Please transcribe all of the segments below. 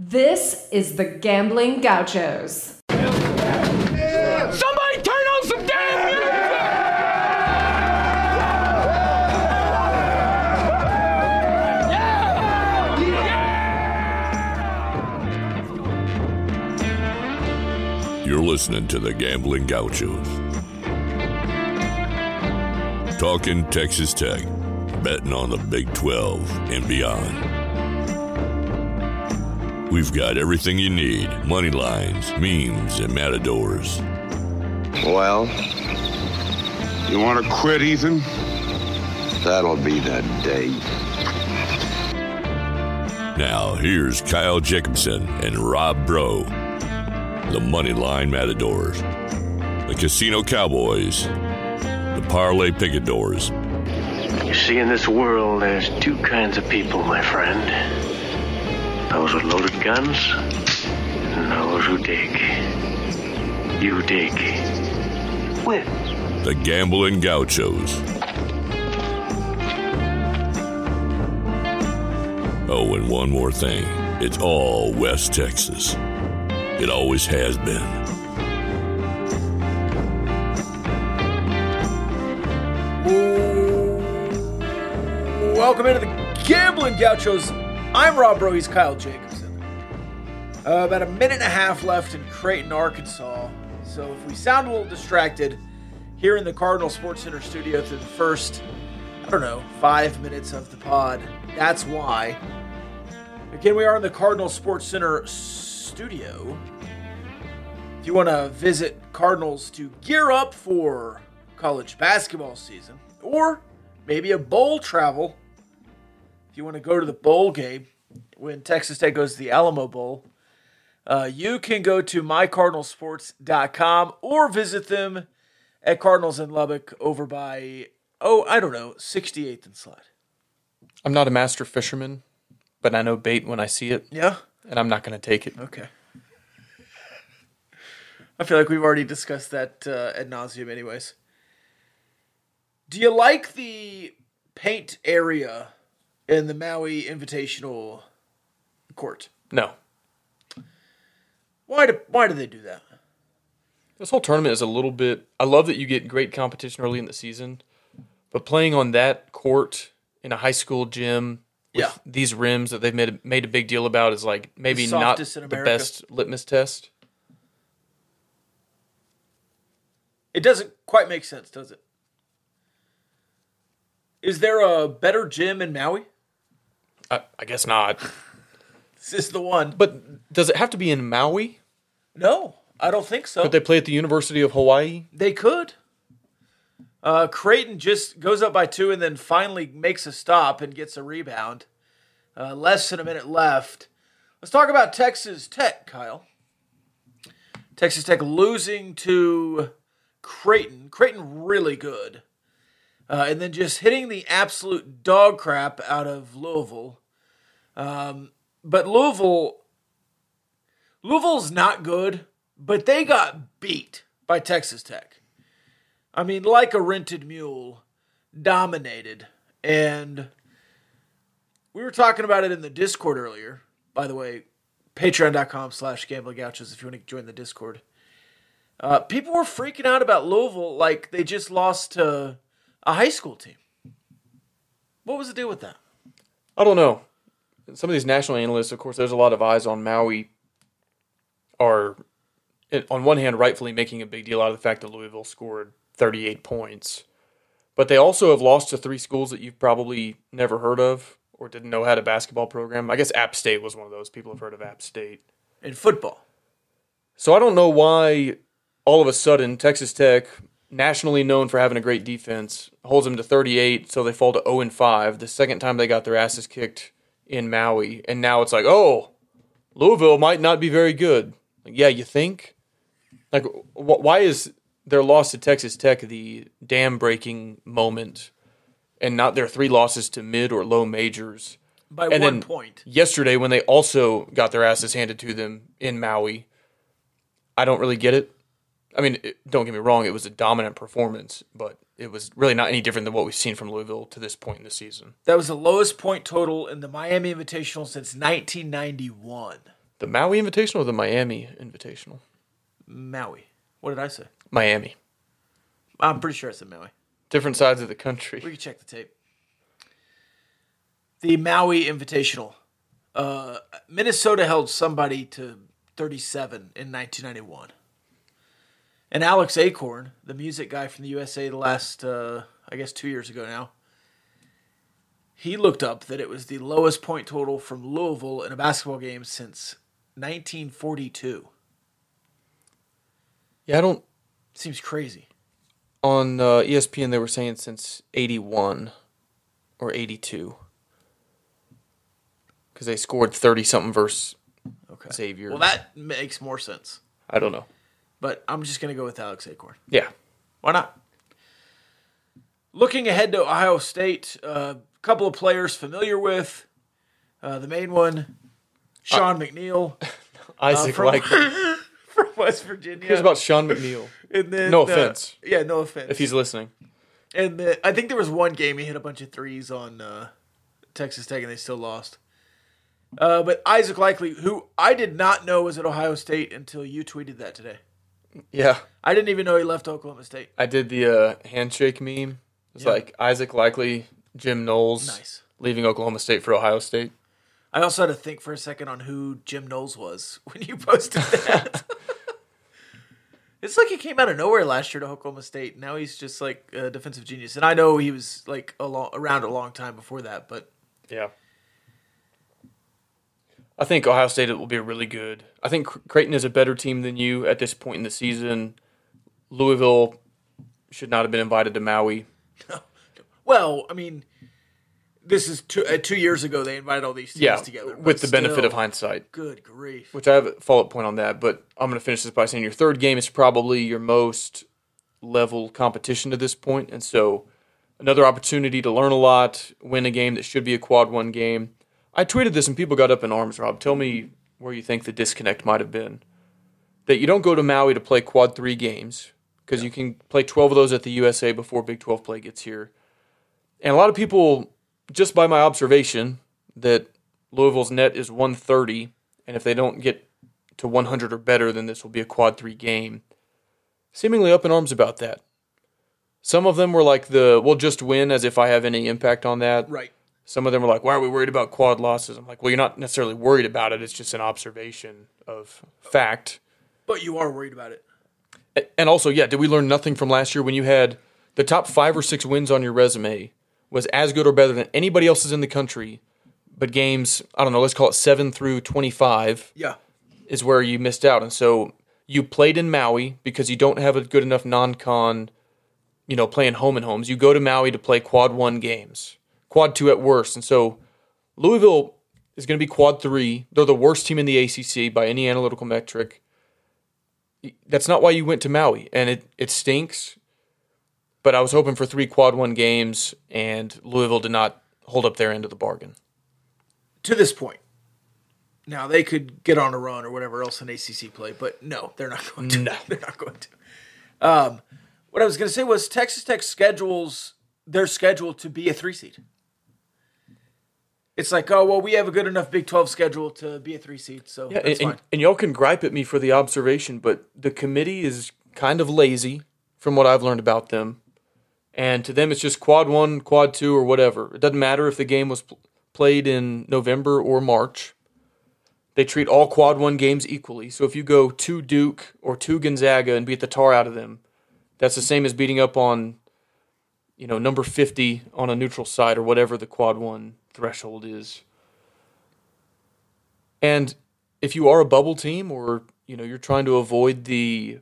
This is the Gambling Gauchos. Somebody turn on some damn music! You're listening to the Gambling Gauchos. Talking Texas Tech, betting on the Big 12 and beyond. We've got everything you need money lines, memes, and matadors. Well, you want to quit, Ethan? That'll be the day. Now, here's Kyle Jacobson and Rob Bro, the Moneyline Matadors, the Casino Cowboys, the Parlay Picadors, You see, in this world, there's two kinds of people, my friend. Those with loaded guns, and those who dig. You dig. Win. the Gambling Gauchos. Oh, and one more thing. It's all West Texas. It always has been. Welcome into the Gambling Gauchos. I'm Rob Bro. He's Kyle Jacobson. Uh, about a minute and a half left in Creighton, Arkansas. So if we sound a little distracted here in the Cardinal Sports Center studio through the first, I don't know, five minutes of the pod, that's why. Again, we are in the Cardinal Sports Center studio. If you want to visit Cardinals to gear up for college basketball season, or maybe a bowl travel, you want to go to the bowl game when Texas Tech goes to the Alamo Bowl, uh, you can go to mycardinalsports.com or visit them at Cardinals in Lubbock over by, oh, I don't know, 68th and Slide. I'm not a master fisherman, but I know bait when I see it, Yeah? and I'm not going to take it. Okay. I feel like we've already discussed that uh, ad nauseum, anyways. Do you like the paint area in the Maui Invitational Court? No. Why do Why do they do that? This whole tournament is a little bit. I love that you get great competition early in the season, but playing on that court in a high school gym with Yeah. these rims that they've made made a big deal about is like maybe The not the best litmus test. It doesn't quite make sense, does it? Is there a better gym in Maui? I, I guess not. This is the one. But does it have to be in Maui? No, I don't think so. Could they play at the University of Hawaii? They could. Uh, Creighton just goes up by two and then finally makes a stop and gets a rebound. Uh, less than a minute left. Let's talk about Texas Tech, Kyle. Texas Tech losing to Creighton. Creighton really good. Uh, and then just hitting the absolute dog crap out of Louisville. Um, but Louisville, Louisville's not good, but they got beat by Texas Tech. I mean, like a rented mule, dominated. And we were talking about it in the Discord earlier. By the way, patreon.com slash gambling gauchos if you want to join the Discord. Uh, people were freaking out about Louisville like they just lost to a high school team. What was the deal with that? I don't know. Some of these national analysts, of course, there's a lot of eyes on Maui, are on one hand rightfully making a big deal out of the fact that Louisville scored 38 points, but they also have lost to three schools that you've probably never heard of or didn't know had a basketball program. I guess App State was one of those. People have heard of App State. In football. So I don't know why all of a sudden Texas Tech, nationally known for having a great defense, holds them to 38, so they fall to 0 and 5. The second time they got their asses kicked in Maui, and now it's like, oh, Louisville might not be very good. Like, yeah, you think? Like, wh- why is their loss to Texas Tech the dam breaking moment, and not their three losses to mid or low majors? By And one then point. yesterday when they also got their asses handed to them in Maui. I don't really get it. I mean, don't get me wrong; it was a dominant performance, but it was really not any different than what we've seen from Louisville to this point in the season. That was the lowest point total in the Miami Invitational since 1991. The Maui Invitational or the Miami Invitational? Maui. What did I say? Miami. I'm pretty sure I said Maui. Different sides of the country. We can check the tape. The Maui Invitational. Uh, Minnesota held somebody to 37 in 1991. And Alex Acorn, the music guy from the USA, the last, uh, I guess, two years ago now, he looked up that it was the lowest point total from Louisville in a basketball game since 1942. Yeah, I don't. Seems crazy. On uh, ESPN, they were saying since 81 or 82. Because they scored 30 something versus Okay. Xavier. Well, that makes more sense. I don't know. But I'm just going to go with Alex Acorn. Yeah. Why not? Looking ahead to Ohio State, a uh, couple of players familiar with. Uh, the main one, Sean McNeil Isaac, from- like. from West Virginia. Here's about Sean McNeil, and then, no uh, offense. yeah, no offense. if he's listening. and the, I think there was one game he hit a bunch of threes on uh, Texas Tech, and they still lost. Uh, but Isaac Likely, who I did not know was at Ohio State until you tweeted that today. Yeah. I didn't even know he left Oklahoma State. I did the uh, handshake meme. It's Yeah. like Isaac Likely, Jim Knowles Nice. leaving Oklahoma State for Ohio State. I also had to think for a second on who Jim Knowles was when you posted that. it's like he came out of nowhere last year to Oklahoma State. Now he's just like a defensive genius, and I know he was like a long, around a long time before that. But Yeah. I think Ohio State will be really good. I think Creighton is a better team than you at this point in the season. Louisville should not have been invited to Maui. well, I mean, this is two, uh, two years ago. They invited all these teams Yeah, together with the benefit of hindsight. Good grief! Which I have a follow up point on that, but I'm going to finish this by saying your third game is probably your most level competition to this point, and so another opportunity to learn a lot, win a game that should be a quad one game. I tweeted this and people got up in arms. Rob, tell me where you think the disconnect might have been. That you don't go to Maui to play quad three games because you can play 12 of those at the USA before Big 12 play gets here. And a lot of people, just by my observation, that Louisville's net is 130, and if they don't get to 100 or better, then this will be a quad three game. Seemingly up in arms about that. Some of them were like the, we'll just win as if I have any impact on that. Right. Some of them were like, why are we worried about quad losses? I'm like, well, you're not necessarily worried about it. It's just an observation of fact. But you are worried about it. And also, yeah, did we learn nothing from last year when you had the top five or six wins on your resume was as good or better than anybody else's in the country, but games, I don't know, let's call it seven through 25 Yeah. is where you missed out. And so you played in Maui because you don't have a good enough non con, you know, playing home and homes. You go to Maui to play quad one games, quad two at worst. And so Louisville is going to be quad three. They're the worst team in the ACC by any analytical metric. That's not why you went to Maui. And it, it stinks. But I was hoping for three quad one games, and Louisville did not hold up their end of the bargain. to this point. Now they could get on a run or whatever else in ACC play, but no, they're not going to. No. they're not going to. Um, what I was going to say was Texas Tech schedules they're scheduled to be a three seed. It's like, oh well, we have a good enough Big Twelve schedule to be a three seed, so Yeah, that's and, fine. and, and y'all can gripe at me for the observation, but the committee is kind of lazy from what I've learned about them. And to them, it's just quad one, quad two, or whatever. It doesn't matter if the game was pl- played in November or March. They treat all quad one games equally. So if you go to Duke or to Gonzaga and beat the tar out of them, that's the same as beating up on, you know, number 50 on a neutral site or whatever the quad one threshold is. And if you are a bubble team or, you know, you're trying to avoid the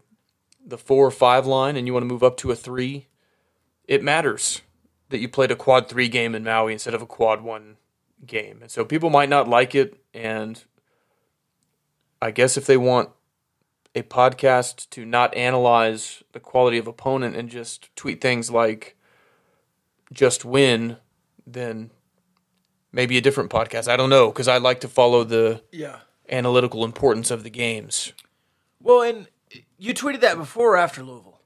the 4 or 5 line and you want to move up to a 3, it matters that you played a quad 3 game in Maui instead of a quad 1 game. And so people might not like it and I guess if they want a podcast to not analyze the quality of opponent and just tweet things like just win, then maybe a different podcast. I don't know because I like to follow the yeah. analytical importance of the games. Well, and you tweeted that before or after Louisville,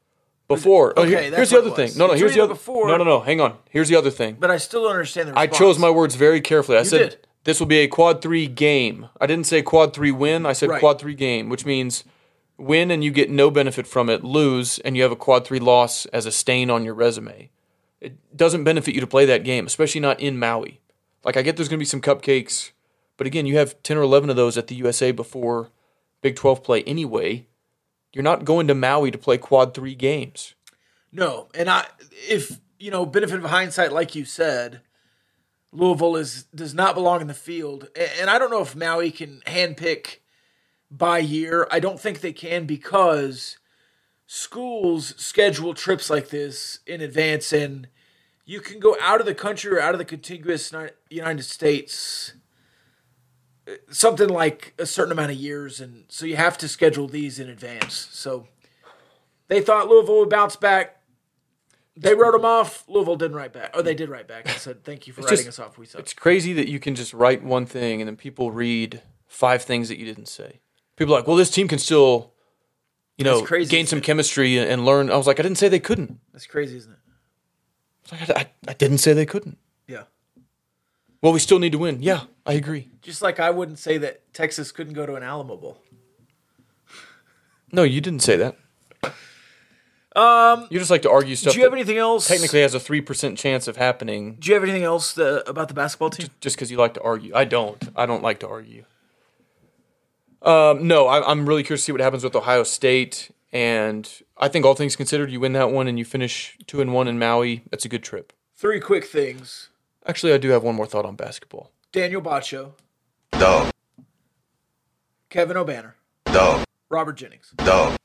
Before, oh, Okay, here- that's here's the other thing. No, no, You here's the other. before- No, no, no. Hang on. Here's the other thing. but I still don't understand the. I chose my words very carefully. I said did. This will be a quad three game. I didn't say quad three win. I said Right. quad three game, which means win and you get no benefit from it, lose and you have a quad three loss as a stain on your resume. It doesn't benefit you to play that game, especially not in Maui. Like I get there's going to be some cupcakes, but again, you have 10 or 11 of those at the USA before Big 12 play anyway. You're not going to Maui to play quad three games. No, and I, if you know, benefit of hindsight, like you said, Louisville is does not belong in the field, and I don't know if Maui can handpick by year. I don't think they can because schools schedule trips like this in advance, and you can go out of the country or out of the contiguous United States uh, something like a certain amount of years, and so you have to schedule these in advance. So they thought Louisville would bounce back. They wrote them off. Louisville didn't write back. Oh, they did write back and said, "Thank you for It's writing just- us off. We suck." It's crazy that you can just write one thing and then people read five things that you didn't say. People are like, well, this team can still, you know, gain some it? chemistry and, and learn. I was like, I didn't say they couldn't. That's crazy, isn't it? I, like, I, I, didn't say they couldn't. Yeah. Well, we still need to win. Yeah, I agree. Just like I wouldn't say that Texas couldn't go to an Alamo Bowl. No, you didn't say that. Um, you just like to argue stuff. Do you have anything else? Technically, has a three percent chance of happening Do you have anything else about the basketball team? just because you like to argue. I don't. I don't like to argue. Um, no, I, I'm really curious to see what happens with Ohio State, and I think all things considered, you win that one and you finish two and one in Maui. That's a good trip. Three quick things. Actually, I do have one more thought on basketball. Daniel Batcho, Dog, Kevin Obanor, dog, Robert Jennings. dog.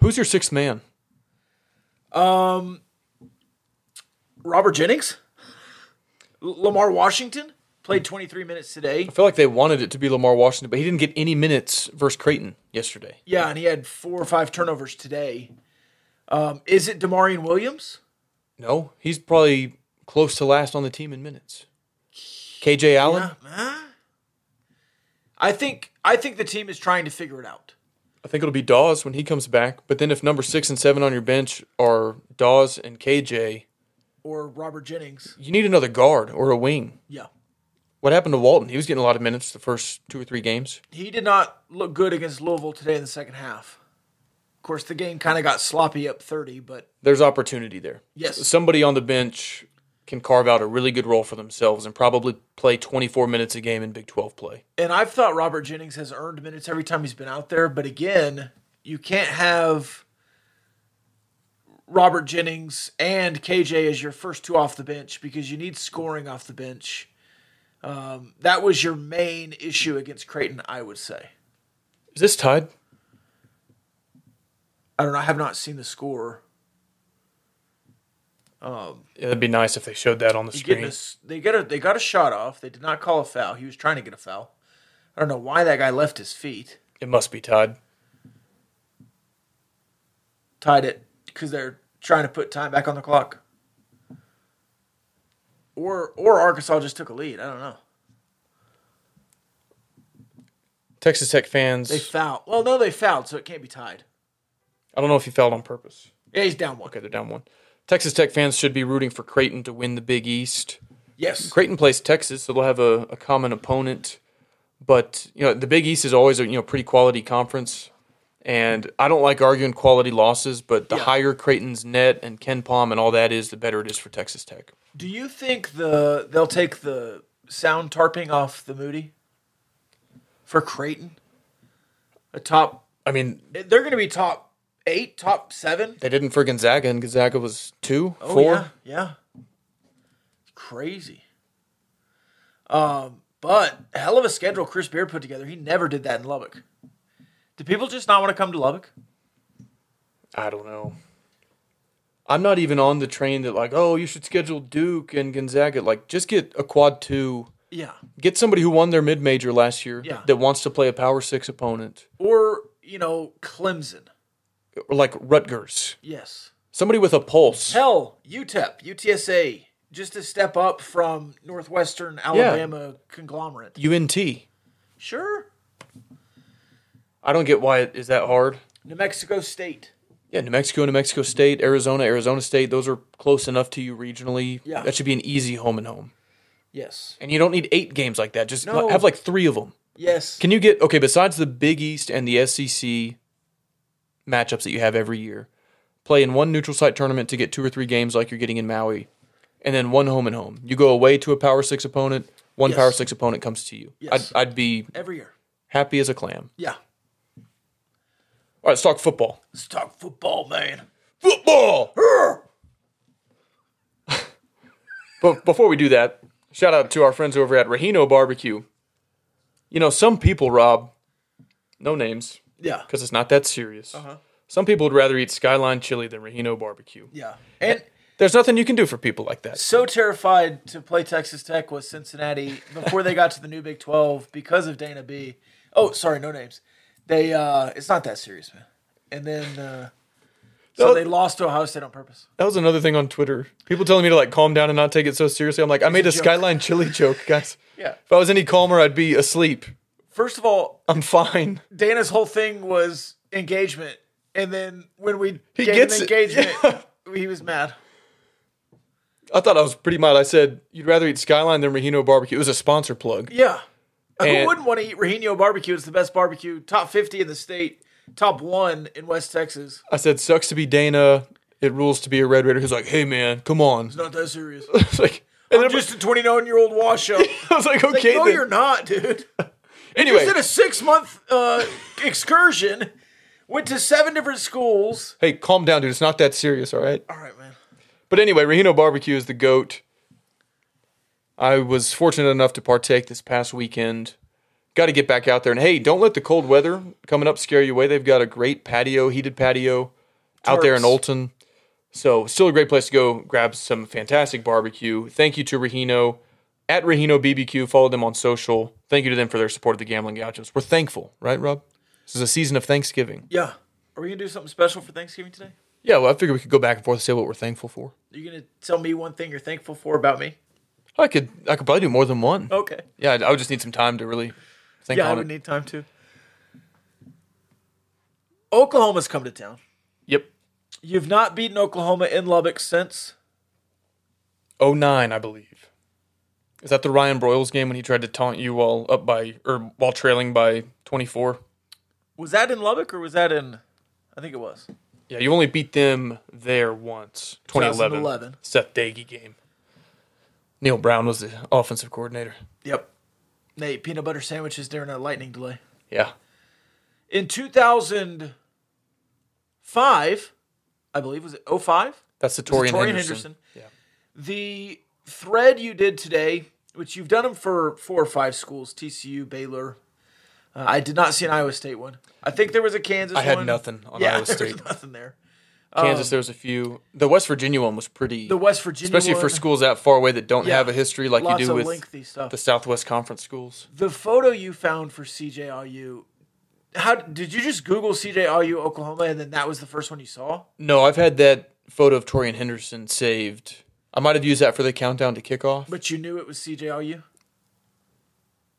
Who's your sixth man? Um, Robert Jennings? L- Lamar Washington played 23 minutes today. I feel like they wanted it to be Lamar Washington, but he didn't get any minutes versus Creighton yesterday. Yeah, and he had four or five turnovers today. Um, is it Demarion Williams? No, he's probably close to last on the team in minutes. KJ Allen. Huh? I think I think the team is trying to figure it out. I think it'll be Dawes when he comes back. But then if number six and seven on your bench are Dawes and KJ, Or Robert Jennings. you need another guard or a wing. Yeah. What happened to Walton? He was getting a lot of minutes the first two or three games. He did not look good against Louisville today in the second half. Of course, the game kind of got sloppy up 30, but There's opportunity there. Yes. Somebody on the bench can carve out a really good role for themselves and probably play 24 minutes a game in Big 12 play. and I've thought Robert Jennings has earned minutes every time he's been out there, but again, you can't have Robert Jennings and KJ as your first two off the bench because you need scoring off the bench. Um, that was your main issue against Creighton, I would say. Is this tied? I don't know. I have not seen the score. Yeah, it'd be nice if they showed that on the screen. getting a s they get a they got a shot off. They did not call a foul. He was trying to get a foul. I don't know why that guy left his feet. It must be tied. Tied it because they're trying to put time back on the clock. Or or Arkansas just took a lead. I don't know. Texas Tech fans, They fouled. Well, no, they fouled, so it can't be tied. I don't know if he fouled on purpose. Yeah, he's down one. Okay, they're down one. Texas Tech fans should be rooting for Creighton to win the Big East. Yes. Creighton plays Texas, so they'll have a, a common opponent. But you know, the Big East is always a you know pretty quality conference, and I don't like arguing quality losses. But the Yeah. higher Creighton's net and KenPom and all that is, the better it is for Texas Tech. Do you think the they'll take the sound tarping off the Moody for Creighton? A top. I mean, They're going to be top eight, top seven. they didn't for Gonzaga, and Gonzaga was two, Oh, four. yeah, yeah. Crazy. Um, but hell of a schedule Chris Beard put together. He never did that in Lubbock. Do people just not want to come to Lubbock? I don't know. I'm not even on the train that like, oh, you should schedule Duke and Gonzaga. Like, just get a quad two. Yeah. Get somebody who won their mid major last year Yeah. that wants to play a power six opponent, Or, you know, Clemson. or like Rutgers. Yes. Somebody with a pulse. Hell, UTEP, UTSA, just a step up from Northwestern Alabama conglomerate. UNT. Sure. I don't get why it is that hard. New Mexico State. Yeah, New Mexico, New Mexico State, Arizona, Arizona State. Those are close enough to you regionally. Yeah. That should be an easy home and home. Yes. And you don't need eight games like that. Just No. have like three of them. Yes. Can you get okay? Besides the Big East and the SEC matchups that you have every year, play in one neutral site tournament to get two or three games like you're getting in Maui, and then one home and home. You go away to a Power Six opponent. One Yes. Power Six opponent comes to you. Yes. I'd, I'd be Every year. happy as a clam. Yeah. All right, let's talk football. Let's talk football, man. Football. but before we do that, shout out to our friends over at Rahino Barbecue. You know, some people, Rob, no names, Yeah. because it's not that serious. Uh-huh. Some people would rather eat Skyline chili than Rahino barbecue. Yeah. And There's nothing you can do for people like that. so terrified to play Texas Tech was Cincinnati before they got to the new Big 12 because of Dana B. Oh, sorry, no names. They uh it's not that serious, man. And then uh so they lost to Ohio State on purpose. That was another thing on Twitter. People telling me to like calm down and not take it so seriously. I'm like, I made a a. Skyline chili joke, guys. Yeah. If I was any calmer, I'd be asleep. First of all, I'm fine. Dana's whole thing was engagement, and then when we He gave gets him engagement, Yeah. he was mad. I thought I was pretty mild. I said, you'd rather eat Skyline than Rahino barbecue. It was a sponsor plug. Yeah. Who wouldn't want to eat Rahino barbecue? It's the best barbecue, top 50 in the state, top one in West Texas. I said, sucks to be Dana. It rules to be a Red Raider. He's like, hey, man, come on. It's not that serious. It's like, and I'm just a 29 year old wash up. I was like, Like, okay, no, then. you're not, dude. anyway, Just did a six month uh, excursion, went to seven different schools. hey, calm down, dude. It's not that serious, all right? All right, man. But anyway, Rahino Barbecue is the goat. I was fortunate enough to partake this past weekend. Got to get back out there. And hey, don't let the cold weather coming up scare you away. They've got a great patio, heated patio out there in Olton. So, still a great place to go grab some fantastic barbecue. Thank you to Rahino at Rahino BBQ. Follow them on social. Thank you to them for their support of the Gambling Gauchos. We're thankful, right, Rob? This is a season of Thanksgiving. Yeah. Are we going to do something special for Thanksgiving today? Yeah, well, I figured we could go back and forth and say what we're thankful for. Are you going to tell me one thing you're thankful for about me? I could, I could probably do more than one. Okay. Yeah, I I would just need some time to really think about it. Yeah, I on would it. need time to. Oklahoma's come to town. yep. You've not beaten Oklahoma in Lubbock since. 09, I believe. Is that the Ryan Broyles game when he tried to taunt you while up by or while trailing by 24? Was that in Lubbock or was that in? I think it was. Yeah, you only beat them there once. 2011. 2011. Seth Doege game. Neal Brown was the offensive coordinator. Yep. They ate peanut butter sandwiches during a lightning delay. Yeah. In 2005, I believe, was it 05? That's the Taurean, Taurean Henderson. Henderson? The thread you did today, which you've done them for four or five schools, TCU, Baylor. Uh, I did not see an Iowa State one. I think there was a Kansas I had one. nothing on yeah, Iowa there was State. nothing there. Kansas, there was a few. The West Virginia one was pretty. Um, The West Virginia especially for schools that far away that don't Yeah. have a history like you do with stuff. the Southwest Conference schools. The photo you found for CJRU, how did you just Google CJRU Oklahoma and then that was the first one you saw? No, I've had that photo of Taurean Henderson saved. I might have used that for the countdown to kickoff. But you knew it was CJRU?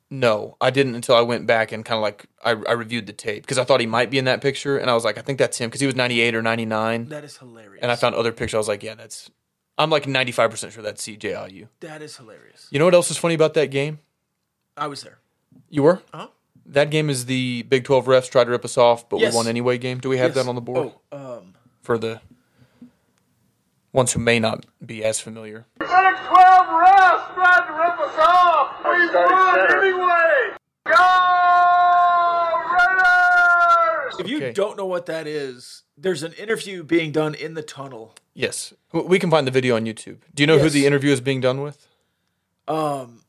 No, I didn't until I went back and kind of like I, I reviewed the tape because I thought he might be in that picture, and I was like, I think that's him because he was 98 or 99, That is hilarious. and I found other pictures. I was like, yeah, that's. I'm like 95 percent sure that's CJIU. that is hilarious. You know what else is funny about that game? I was there. You were. Uh-huh. That game is the Big 12 refs tried to rip us off, but Yes. we won anyway. Game. Do we have Yes. that on the board Oh, um, for the ones who may not be as familiar? Big 12 refs tried to rip us off. We won anyway. Go Raiders! if you Okay. don't know what that is, there's an interview being done in the tunnel. Yes, we can find the video on YouTube. Do you know who the interview is being done with? Um,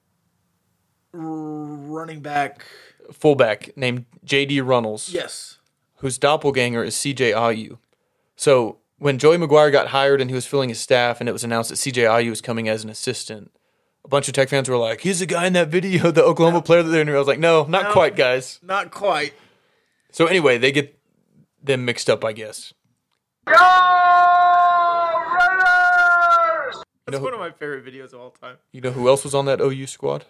r- running back. Fullback named J.D. Runnels. Yes. whose doppelganger is CJ Ayu. So when Joey McGuire got hired and he was filling his staff, and it was announced that CJ Ayu was coming as an assistant, a bunch of Tech fans were like, "He's the guy in that video, the Oklahoma player that they interviewed." I was like, "No, not No. quite, guys." Not quite. So anyway, they get them mixed up, I guess. Go Raiders! You That's know, one of my favorite videos of all time. you know who else was on that OU squad?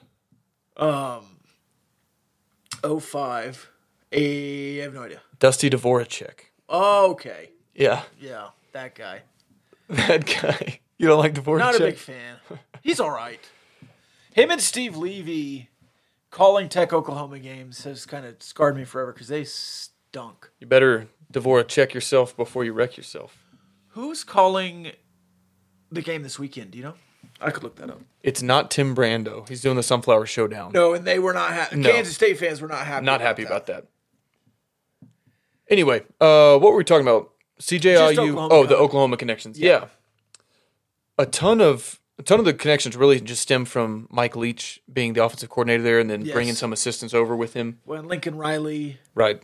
Um, 05. I have no idea. Dusty Dvoracek. Okay. Yeah, Yeah, that guy. that guy. You don't like Dvoracek? Not a big fan. He's all right. Him and Steve Levy calling Tech Oklahoma games has kind of scarred me forever because they stunk. You better, Devora, check yourself before you wreck yourself. Who's calling the game this weekend? Do you know? I could look that up. It's not Tim Brando. He's doing the Sunflower Showdown. No, and they were not happy. No. Kansas State fans were not happy. not happy about that. Anyway, uh, what were we talking about? Oklahoma oh, the Oklahoma connections. Yeah. A ton of a ton of the connections really just stem from Mike Leach being the offensive coordinator there, and then Yes. bringing some assistants over with him. When Lincoln Riley, Right.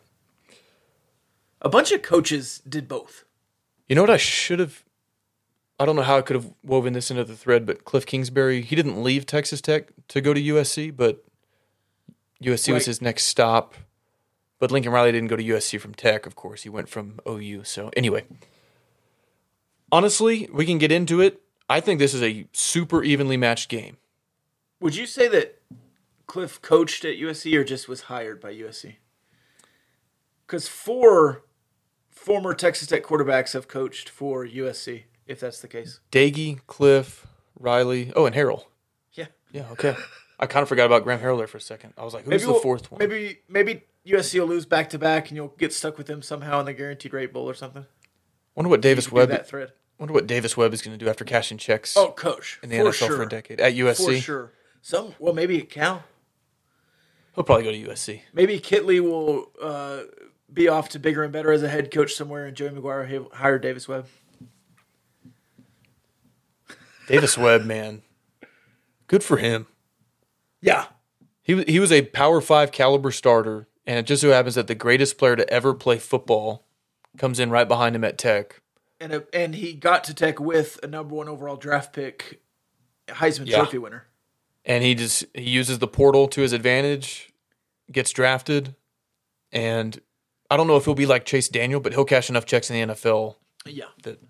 a bunch of coaches did both. You know what I should have? I don't know how I could have woven this into the thread, but Cliff Kingsbury, he didn't leave Texas Tech to go to USC, but USC was his next stop. But Lincoln Riley didn't go to USC from Tech, of course. He went from OU. So, anyway, honestly, we can get into it. I think this is a super evenly matched game. Would you say that Cliff coached at USC or just was hired by USC? Because four former Texas Tech quarterbacks have coached for USC, if that's the case. Doege, Cliff, Riley. Oh, and Harrell. Yeah. Yeah, okay. I kind of forgot about Graham Harrell there for a second. I was like, who's the we'll- fourth one? Maybe maybe USC will lose back to back and you'll get stuck with them somehow in the guaranteed rate bowl or something. wonder what Davis Webb. that thread. Wonder what Davis Webb is going to do after cashing checks. Oh, coach. in the for NFL sure. for a decade at USC. For sure. Some well maybe at Cal. He'll probably go to USC. Maybe Kittley will uh, be off to bigger and better as a head coach somewhere, and Joey McGuire hi- hired Davis Webb. Davis Webb, man, good for him. Yeah, He he was a Power Five caliber starter, and it just so happens that the greatest player to ever play football comes in right behind him at Tech. and a, and he got to Tech with a number one overall draft pick, Heisman Yeah. Trophy winner. and he just he uses the portal to his advantage, gets drafted, and I don't know if he'll be like Chase Daniel, but he'll cash enough checks in the NFL Yeah. that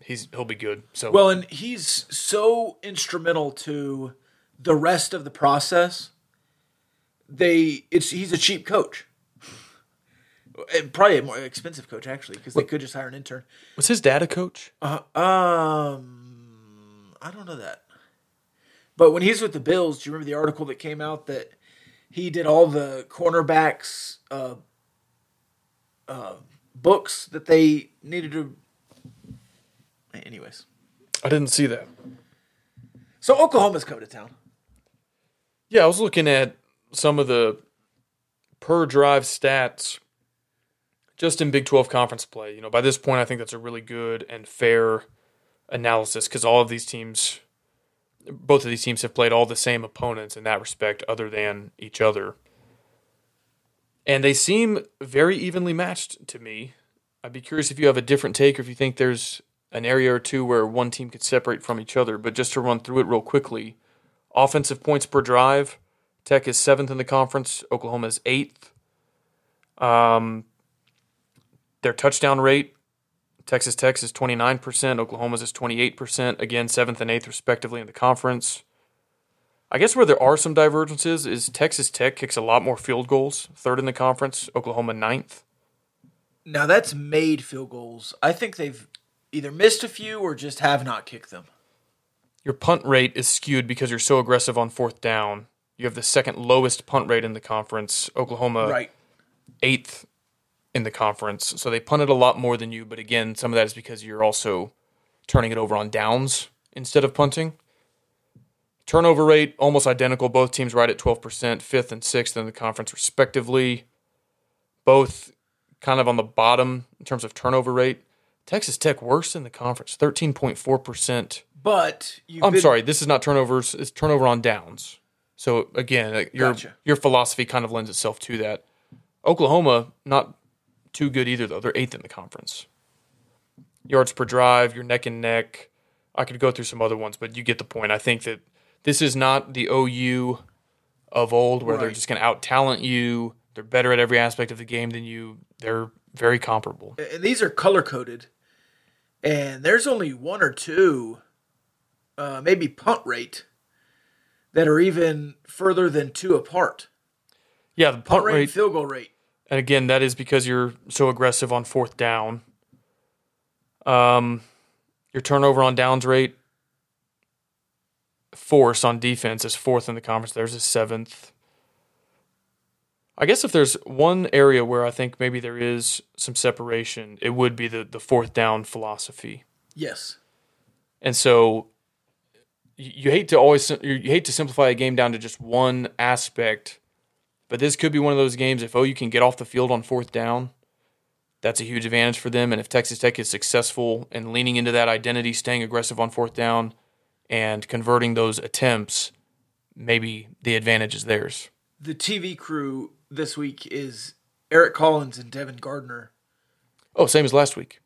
he's he'll be good. So Well, and he's so instrumental to the rest of the process. They it's he's a cheap coach. Probably a more expensive coach actually, because they could just hire an intern. was his dad a coach? Uh, um, I don't know that. But when he's with the Bills, do you remember the article that came out that he did all the cornerbacks uh, uh, books that they needed to? Anyways, I didn't see that. so Oklahoma's coming to town. Yeah, I was looking at some of the per drive stats just in Big 12 conference play. You know, by this point, I think that's a really good and fair analysis because all of these teams, both of these teams have played all the same opponents in that respect, other than each other. And they seem very evenly matched to me. I'd be curious if you have a different take or if you think there's an area or two where one team could separate from each other. But just to run through it real quickly offensive points per drive, Tech is seventh in the conference, Oklahoma is eighth. Um, their touchdown rate, Texas Tech's is 29%, Oklahoma's is 28%, again, seventh and eighth, respectively, in the conference. I guess where there are some divergences is Texas Tech kicks a lot more field goals, third in the conference, Oklahoma ninth. Now that's made field goals. I think they've either missed a few or just have not kicked them. Your punt rate is skewed because you're so aggressive on fourth down. You have the second lowest punt rate in the conference, Oklahoma right. eighth in the conference. So they punted a lot more than you, but again, some of that is because you're also turning it over on downs instead of punting. Turnover rate almost identical. Both teams right at 12%, fifth and sixth in the conference, respectively. Both kind of on the bottom in terms of turnover rate. Texas Tech worse in the conference, 13.4%. But I'm been- sorry, this is not turnovers, it's turnover on downs. So again, like, your Gotcha. your philosophy kind of lends itself to that. Oklahoma, not too good either though. They're eighth in the conference. Yards per drive, you're neck and neck. I could go through some other ones, but you get the point. I think that this is not the OU of old where they're just going to out talent you. They're better at every aspect of the game than you. They're very comparable. and these are color coded, and there's only one or two, uh, maybe punt rate, that are even further than two apart. Yeah, the Punt, punt rate, rate field goal rate. And again, that is because you're so aggressive on fourth down. Um, your turnover on downs rate, force on defense is fourth in the conference. There's a seventh. I guess if there's one area where I think maybe there is some separation, it would be the, the fourth down philosophy. Yes. And so you, hate to always you you hate to simplify a game down to just one aspect, but this could be one of those games if oh, OU can get off the field on fourth down, that's a huge advantage for them. And if Texas Tech is successful in leaning into that identity, staying aggressive on fourth down, and converting those attempts, maybe the advantage is theirs. The TV crew this week is Eric Collins and Devin Gardner. Oh, same as last week.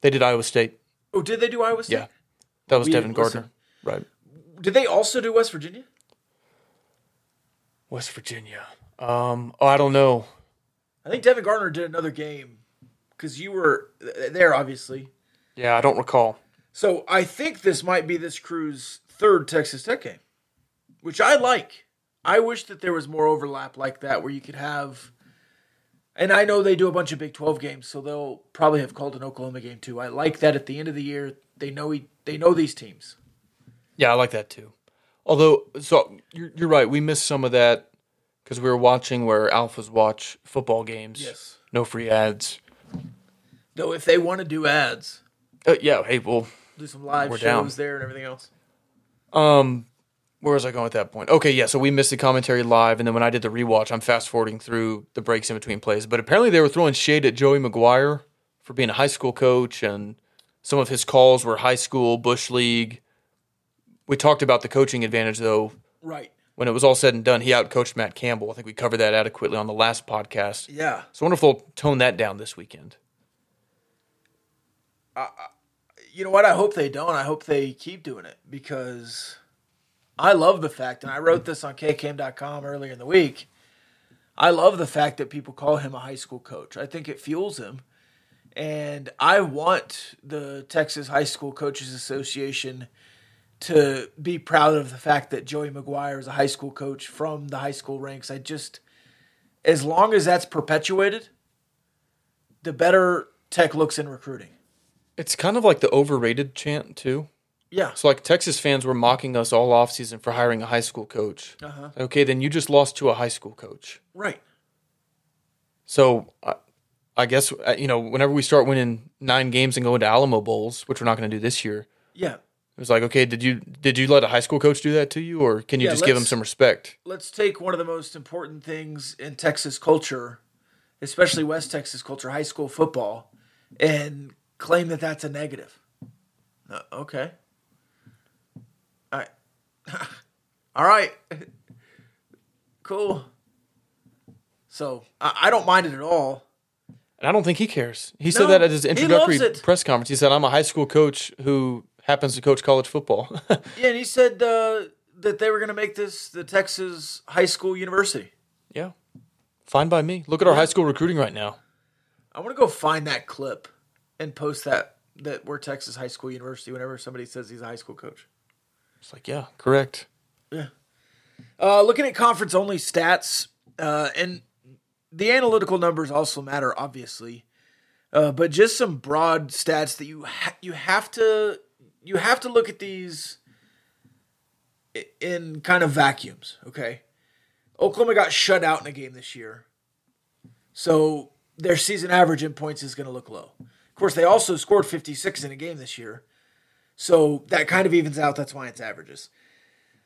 They did Iowa State. Oh, did they do Iowa State? Yeah. That was We Devin. Gardner. Right. Did they also do West Virginia? West Virginia. Um, oh, I don't know. I think Devin Gardner did another game because you were there, obviously. Yeah, I don't recall. So I think this might be this crew's third Texas Tech game, which I like. I wish that there was more overlap like that where you could have. And I know they do a bunch of Big 12 games, so they'll probably have called an Oklahoma game too. I like that at the end of the year they know e- they know these teams. Yeah, I like that too. Although, so you're, you're right. We missed some of that because we were watching where alphas watch football games. Yes. No free ads. Though if they want to do ads, Uh, yeah. Hey, well, do some live shows down. there and everything else. um, where was I going at that point? Okay, yeah. So we missed the commentary live, and then when I did the rewatch, I'm fast forwarding through the breaks in between plays. But apparently, they were throwing shade at Joey McGuire for being a high school coach, and some of his calls were high school bush league. We talked about the coaching advantage, though. Right. When it was all said and done, he outcoached Matt Campbell. I think we covered that adequately on the last podcast. Yeah. So I wonder if they'll tone that down this weekend. you know what? I hope they don't. I hope they keep doing it because I love the fact, and I wrote this on KCAM.com earlier in the week. I love the fact that people call him a high school coach. I think it fuels him. And I want the Texas High School Coaches Association to be proud of the fact that Joey McGuire is a high school coach from the high school ranks. I just, as long as that's perpetuated, the better Tech looks in recruiting. It's kind of like the overrated chant, too. Yeah. So, like, Texas fans were mocking us all offseason for hiring a high school coach. Uh-huh. Okay, then you just lost to a high school coach. Right. So, I, guess, uh, you know, whenever we start winning nine games and go into Alamo Bowls, which we're not going to do this year, Yeah. it was like, okay, did you did you let a high school coach do that to you, or can you Yeah, just give him some respect? let's take one of the most important things in Texas culture, especially West Texas culture, high school football, and claim that that's a negative. Uh, okay. All right. All right. cool. So I, I don't mind it at all. And I don't think he cares. He said No, that at his introductory press conference. He said, "I'm a high school coach who happens to coach college football." Yeah, and he said uh, that they were going to make this the Texas high school university. yeah, fine by me. Look at our high school recruiting right now. I want to go find that clip and post that that we're Texas High School University whenever somebody says he's a high school coach. It's like, yeah, correct. Yeah. Uh, looking at conference only stats, uh, and the analytical numbers also matter, obviously, uh, but just some broad stats that you ha- you have to you have to look at these in kind of vacuums. Okay, Oklahoma got shut out in a game this year, so their season average in points is going to look low. Of course, they also scored 56 in a game this year, so that kind of evens out. That's why it's averages.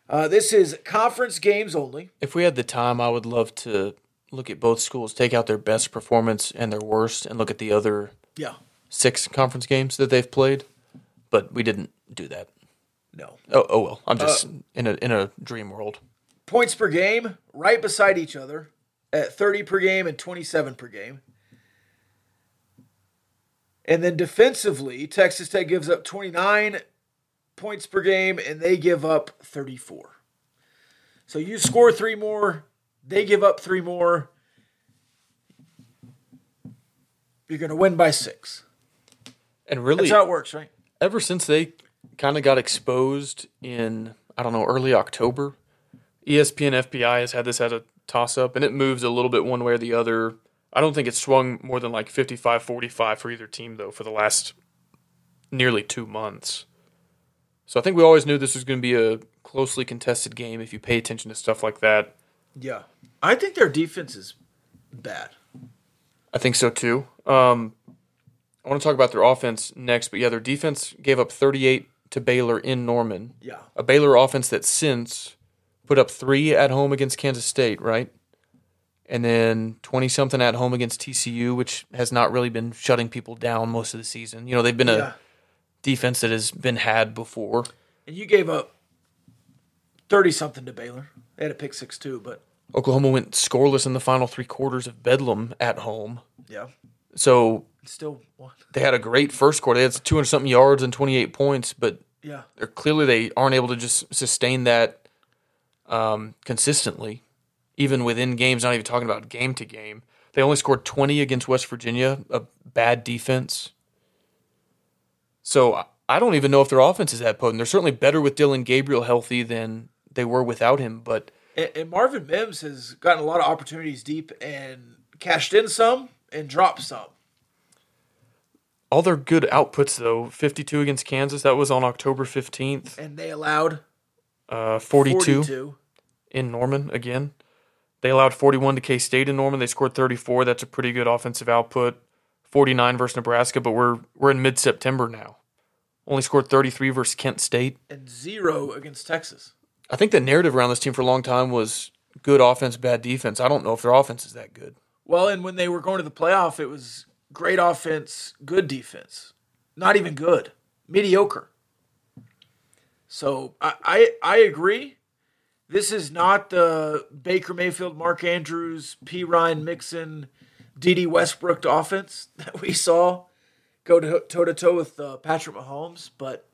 Uh, this is conference games only. If we had the time, I would love to look at both schools, take out their best performance and their worst, and look at the other Yeah. six conference games that they've played. But we didn't do that. No. Oh, oh well. I'm uh, just in a in a dream world. Points per game, right beside each other at 30 per game and 27 per game. And then defensively, Texas Tech gives up 29 points per game and they give up 34. So you score three more, they give up three more. You're going to win by six. And really, That's how it works, right? ever since they kind of got exposed in I don't know early October, ESPN FPI has had this as a toss up, and it moves a little bit one way or the other. I don't think it's swung more than like 55-45 for either team though for the last nearly two months. So I think we always knew this was going to be a closely contested game if you pay attention to stuff like that. Yeah. I think their defense is bad. I think so too. Um, I want to talk about their offense next, but yeah, their defense gave up 38 to Baylor in Norman. Yeah. A Baylor offense that since put up three at home against Kansas State, right? And then 20 something at home against TCU, which has not really been shutting people down most of the season. You know, they've been a defense that has been had before. And you gave up 30 something to Baylor. They had a pick six too, but Oklahoma went scoreless in the final three quarters of Bedlam at home. yeah. So Still they had a great first quarter. They had 200 something yards and 28 points, but Yeah. they're clearly they aren't able to just sustain that um, consistently, even within games. Not even talking about game to game. They only scored 20 against West Virginia, a bad defense. So I- I don't even know if their offense is that potent. They're certainly better with Dillon Gabriel healthy than they were without him, but And, and Marvin Mims has gotten a lot of opportunities deep and cashed in some and dropped some. all their good outputs though 52 against kansas that was on october 15th And they allowed uh, 42, 42. in norman again. They allowed 41 to k-state in norman. They scored 34 that's a pretty good offensive output. 49 versus nebraska but we're we're in mid-september now. Only scored 33 versus kent state. And zero against Texas. I think the narrative around this team for a long time was good offense bad defense i don't know if their offense is that good Well, and when they were going to the playoff, it was great offense, good defense. Not even good, mediocre. So I, I, I agree. This is not the Baker Mayfield, Mark Andrews, Perine Mixon, Dede Westbrook offense that we saw go toe to toe with uh, Patrick Mahomes, but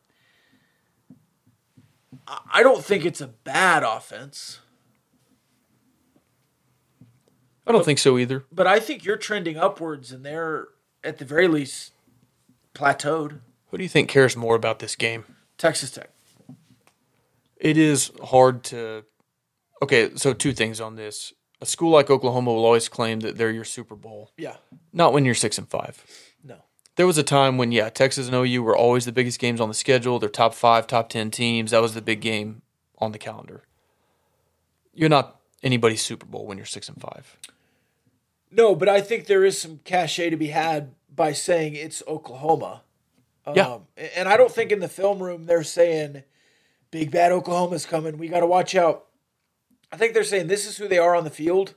I- don't think it's a bad offense. i don't think so either But I think you're trending upwards, and they're at the very least plateaued. who do you think cares more about this game Texas Tech. it is hard to okay so two things on this a school like oklahoma will always claim that they're your super bowl Yeah. not when you're six and five. There was a time when yeah texas and ou were always the biggest games on the schedule they're top five top ten teams that was the big game on the calendar you're not anybody's super bowl when you're six and five No, but I think there is some cachet to be had by saying it's Oklahoma. yeah Um, and I don't think in the film room they're saying big bad Oklahoma's coming. We got to watch out. I think they're saying this is who they are on the field.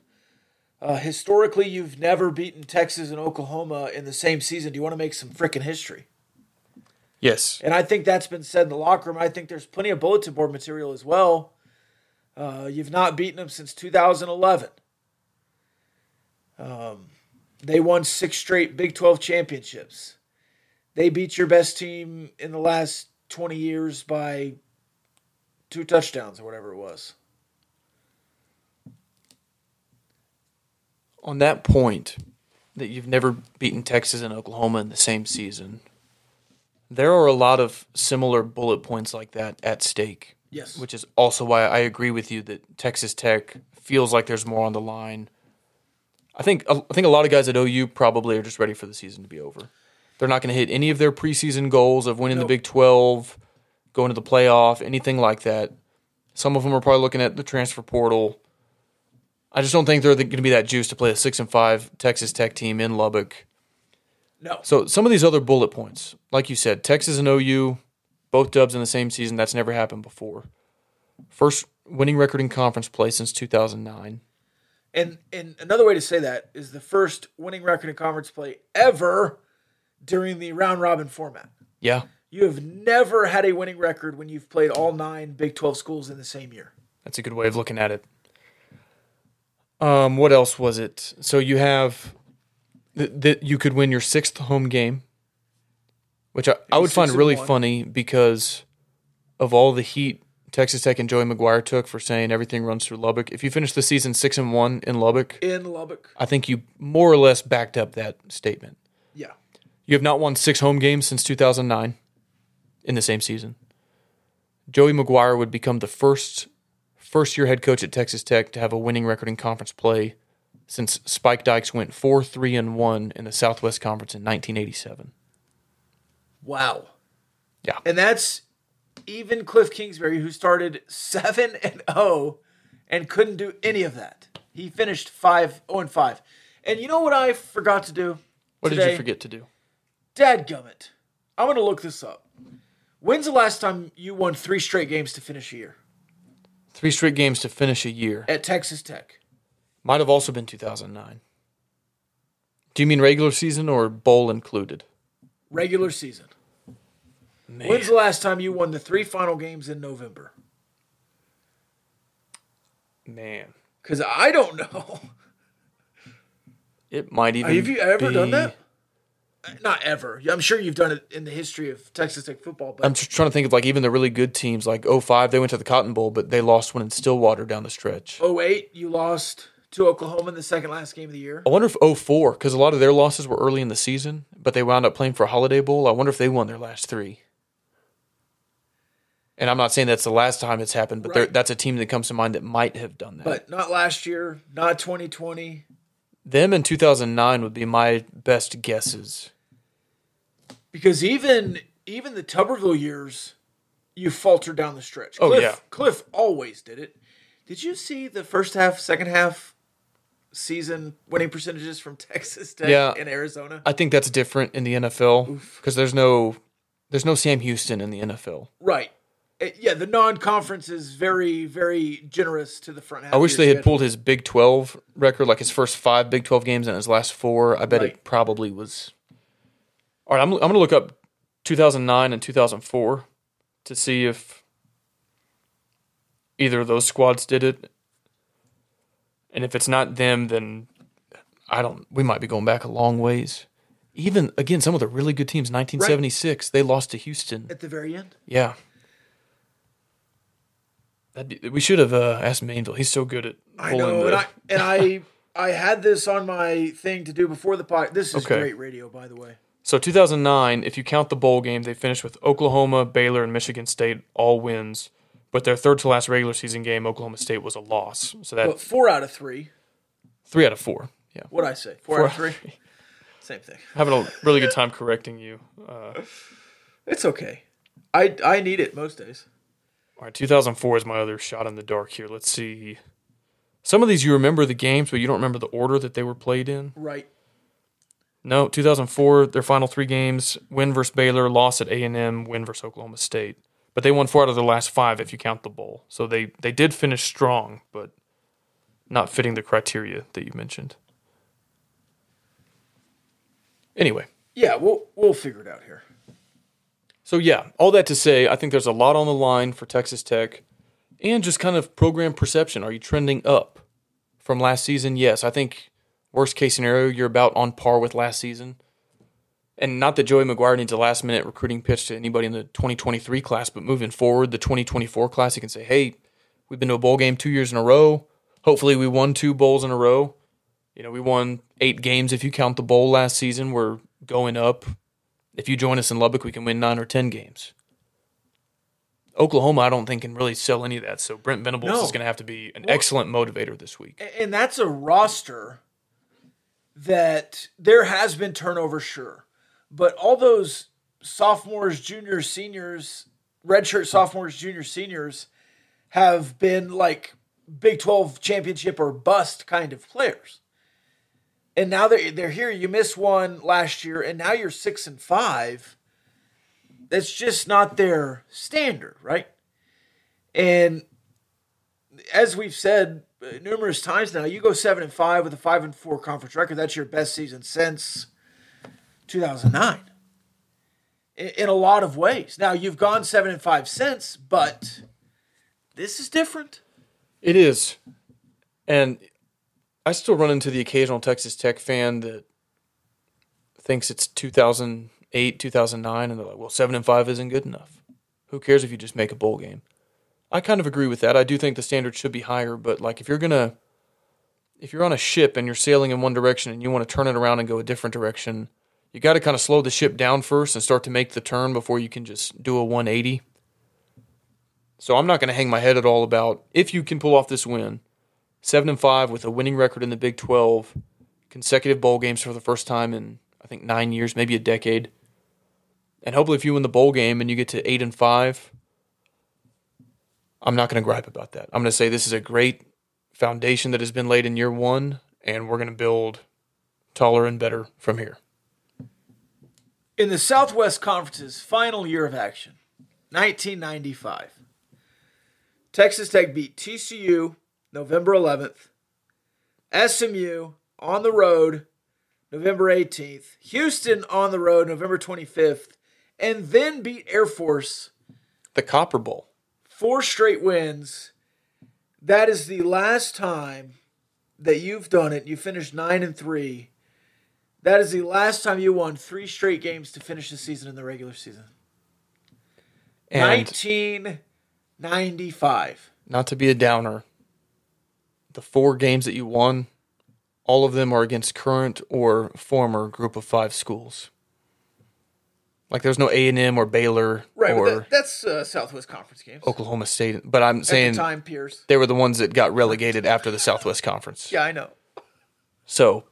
Uh, historically, you've never beaten Texas and Oklahoma in the same season. Do you want to make some freaking history? yes And I think that's been said in the locker room. I think there's plenty of bulletin board material as well. Uh, you've not beaten them since 2011. Um, they won six straight Big 12 championships. They beat your best team in the last 20 years by two touchdowns or whatever it was. On that point that you've never beaten Texas and Oklahoma in the same season, there are a lot of similar bullet points like that at stake. Yes. Which is also why I agree with you that Texas Tech feels like there's more on the line. I think uh, I think a lot of guys at OU probably are just ready for the season to be over. They're not going to hit any of their preseason goals of winning Nope. the Big 12, going to the playoff, anything like that. Some of them are probably looking at the transfer portal. I just don't think they're going to be that juice to play a six and five Texas Tech team in Lubbock. No. So some of these other bullet points, like you said, Texas and OU, both dubs in the same season. That's never happened before. First winning record in conference play since 2009. And and another way to say that is the first winning record in conference play ever during the round robin format. Yeah, You have never had a winning record when you've played all nine Big 12 schools in the same year. that's a good way of looking at it. Um, what else was it? So you have that that you could win your sixth home game, which I, I would find really one. funny because of all the heat Texas Tech and Joey McGuire took for saying everything runs through Lubbock. If you finish the season six and one in Lubbock, In Lubbock. I think you more or less backed up that statement. Yeah. You have not won six home games since 2009 in the same season. Joey McGuire would become the first first year head coach at Texas Tech to have a winning record in conference play since Spike Dykes went 4 3 and 1 in the Southwest Conference in 1987. Wow. Yeah. And that's even Cliff Kingsbury, who started seven and zero, and couldn't do any of that. He finished five zero and five. And you know what I forgot to do? What did you forget to do? Dadgummit. I'm gonna look this up. When's the last time you won three straight games to finish a year Three straight games to finish a year. at Texas Tech? Might have also been 2009. Do you mean regular season or bowl included? Regular season. Man, When's the last time you won the three final games in November? man, Because I don't know. it might even. Have you ever done that? Not ever. I'm sure you've done it in the history of Texas Tech football, but I'm just trying to think of like even the really good teams like 05, they went to the Cotton Bowl, but they lost one in Stillwater down the stretch. 08, you lost to Oklahoma in the second last game of the year. I wonder if 04, because a lot of their losses were early in the season, but they wound up playing for a Holiday Bowl. I wonder if they won their last three. And I'm not saying that's the last time it's happened, but Right. that's a team that comes to mind that might have done that. But not last year, not 2020. Them in 2009 would be my best guesses. Because even even the Tuberville years, you faltered down the stretch. Oh, Cliff, yeah. Cliff always did it. Did you see the first half, second half season winning percentages from Texas Tech Yeah. and Arizona? I think that's different in the NFL because there's no there's no Sam Houston in the NFL. Right. Uh, Yeah, the non-conference is very, very generous to the front half. I wish they your had schedule. pulled his Big 12 record, like his first five Big 12 games and his last four. I bet Right. it probably was. All right, I'm, I'm going to look up 2009 and 2004 to see if either of those squads did it. And if it's not them, then I don't. We might be going back a long ways. Even again, some of the really good teams. 1976, they lost to Houston. at the very end. Yeah. Be, we should have uh, asked Mainville. He's so good at I know, the. and I and I I had this on my thing to do before the pod. This is Okay. great radio, by the way. So 2009, if you count the bowl game, they finished with Oklahoma, Baylor, and Michigan State all wins. But their third to last regular season game, Oklahoma State, was a loss. So that But four out of three. three out of four. Yeah, What I say? Four, out of three. Same thing. having a really good time correcting you. Uh, It's okay. I I need it most days. All right, 2004 is my other shot in the dark here. Let's see. Some of these you remember the games, but you don't remember the order that they were played in. Right. No, 2004, their final three games: win versus Baylor, loss at A and M, win versus Oklahoma State. But they won four out of their last five, if you count the bowl. So they they did finish strong, but not fitting the criteria that you mentioned. Anyway, Yeah, we'll we'll figure it out here. So yeah, all that to say, I think there's a lot on the line for Texas Tech, and just kind of program perception. Are you trending up from last season? Yes, I think worst case scenario, you're about on par with last season. And not that Joey McGuire needs a last minute recruiting pitch to anybody in the 2023 class, but moving forward, the 2024 class, you can say, hey, we've been to a bowl game two years in a row. Hopefully, we won two bowls in a row. You know, we won eight games if you count the bowl last season. We're going up. If you join us in Lubbock, we can win nine or 10 games. Oklahoma, I don't think, can really sell any of that. So Brent Venables No. is going to have to be an excellent motivator this week. And that's a roster that there has been turnover, sure. But all those sophomores, juniors, seniors, redshirt sophomores, juniors, seniors have been like Big 12 championship or bust kind of players. And now they're, they're here. You missed one last year, and now you're six and five. That's just not their standard, right? And as we've said numerous times now, you go seven and five with a five and four conference record. That's your best season since 2009. In, in a lot of ways. Now you've gone seven and five since, but this is different. It is. And I still run into the occasional Texas Tech fan that thinks it's 2008, 2009, and they're like, well, 7 and 5 isn't good enough. Who cares if you just make a bowl game? I kind of agree with that. I do think the standard should be higher, but like if you're going to if you're on a ship and you're sailing in one direction and you want to turn it around and go a different direction, you got to kind of slow the ship down first and start to make the turn before you can just do a 180. So I'm not going to hang my head at all about if you can pull off this win. 7 and 5 with a winning record in the Big 12, consecutive bowl games for the first time in I think 9 years, maybe a decade. And hopefully if you win the bowl game and you get to 8 and 5, I'm not going to gripe about that. I'm going to say this is a great foundation that has been laid in year one, and we're going to build taller and better from here. In the Southwest Conference's final year of action, 1995, Texas Tech beat TCU November 11th, SMU on the road November 18th, Houston on the road November 25th, and then beat Air Force The Copper Bowl. four straight wins. That is the last time that you've done it. You finished nine and three. That is the last time you won three straight games to finish the season in the regular season. And 1995. not to be a downer, the four games that you won, all of them are against current or former Group of Five schools. Like there's no A and M or Baylor Right, or that, that's uh, Southwest Conference games. Oklahoma State, but I'm saying the time, Pierce. they were the ones that got relegated after the Southwest Conference. Yeah, I know. So,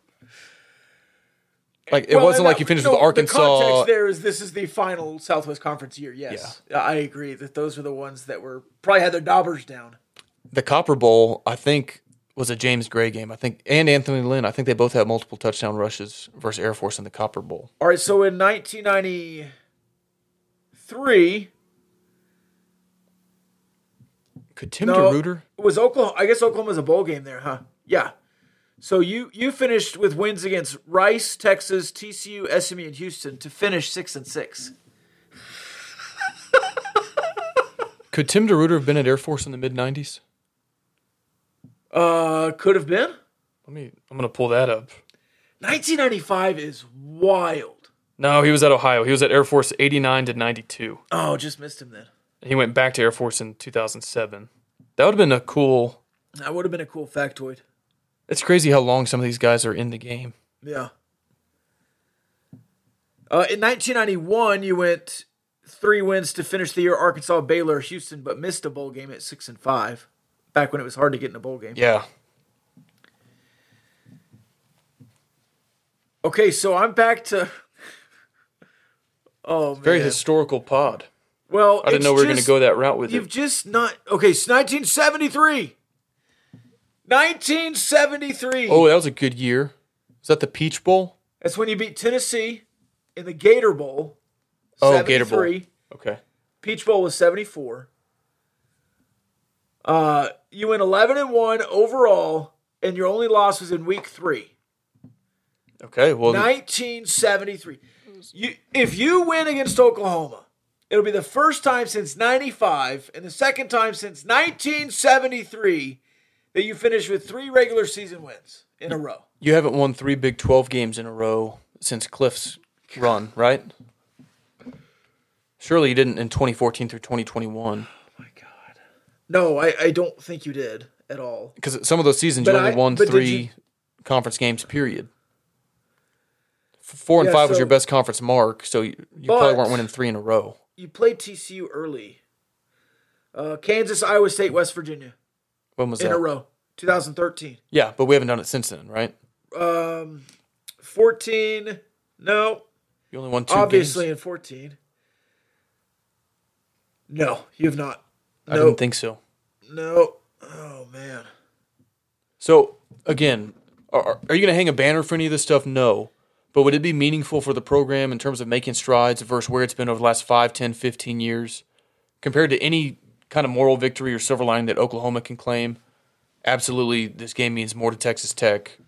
like, it Well, wasn't like you finished no, with Arkansas. The context there is this is the final Southwest Conference year. Yes, I agree that those are the ones that were probably had their daubers down. the Copper Bowl, I think, was a James Gray game. I think, and Anthony Lynn. I think they both had multiple touchdown rushes versus Air Force in the Copper Bowl. All right, so in 1993, Could Tim no, DeRuiter? it was Oklahoma. I guess Oklahoma's a bowl game there, huh? Yeah. So you you finished with wins against Rice, Texas, TCU, SMU, and Houston to finish six and six. Could Tim DeRuyter have been at Air Force in the mid '90s? Uh, could have been. Let me. I'm gonna pull that up. 1995 is wild. No, he was at Ohio. He was at Air Force '89 to '92. Oh, just missed him then. He went back to Air Force in 2007. That would have been a cool. That would have been a cool factoid. It's crazy how long some of these guys are in the game. Yeah. Uh, in 1991, you went three wins to finish the year. Arkansas, Baylor, Houston, but missed a bowl game at six and five. Back when it was hard to get in a bowl game. Yeah. Okay, so I'm back to. Oh man. Very historical pod. well, I didn't it's know we were going to go that route with it. You've it. just not. Okay, so 1973. 1973. Oh, that was a good year. Is that the Peach Bowl? That's when you beat Tennessee in the Gator Bowl. Oh, Gator Bowl. 73. Okay. Peach Bowl was 74. Uh, you went 11 and 1 overall, and your only loss was in week three. Okay. Well, 1973. You, if you win against Oklahoma, it'll be the first time since 95 and the second time since 1973 that you finish with three regular season wins in a row. you haven't won three Big 12 games in a row since Cliff's run, right? Surely you didn't in 2014 through 2021. No, I, I don't think you did at all. Because some of those seasons But you only I- won three you- conference games, period. Four and Yeah, five was your best conference mark, so you, you probably weren't winning three in a row. You played TCU early. Uh, Kansas, Iowa State, West Virginia When was that? in that? a row. 2013. Yeah, but we haven't done it since then, right? Um, 14. No, You only won two obviously games. in 14. No, you have not. I No, didn't think so. no. Oh man. So again, are, are you going to hang a banner for any of this stuff? No. But would it be meaningful for the program in terms of making strides versus where it's been over the last 5, 10, 15 years compared to any kind of moral victory or silver lining that Oklahoma can claim? Absolutely, this game means more to Texas Tech.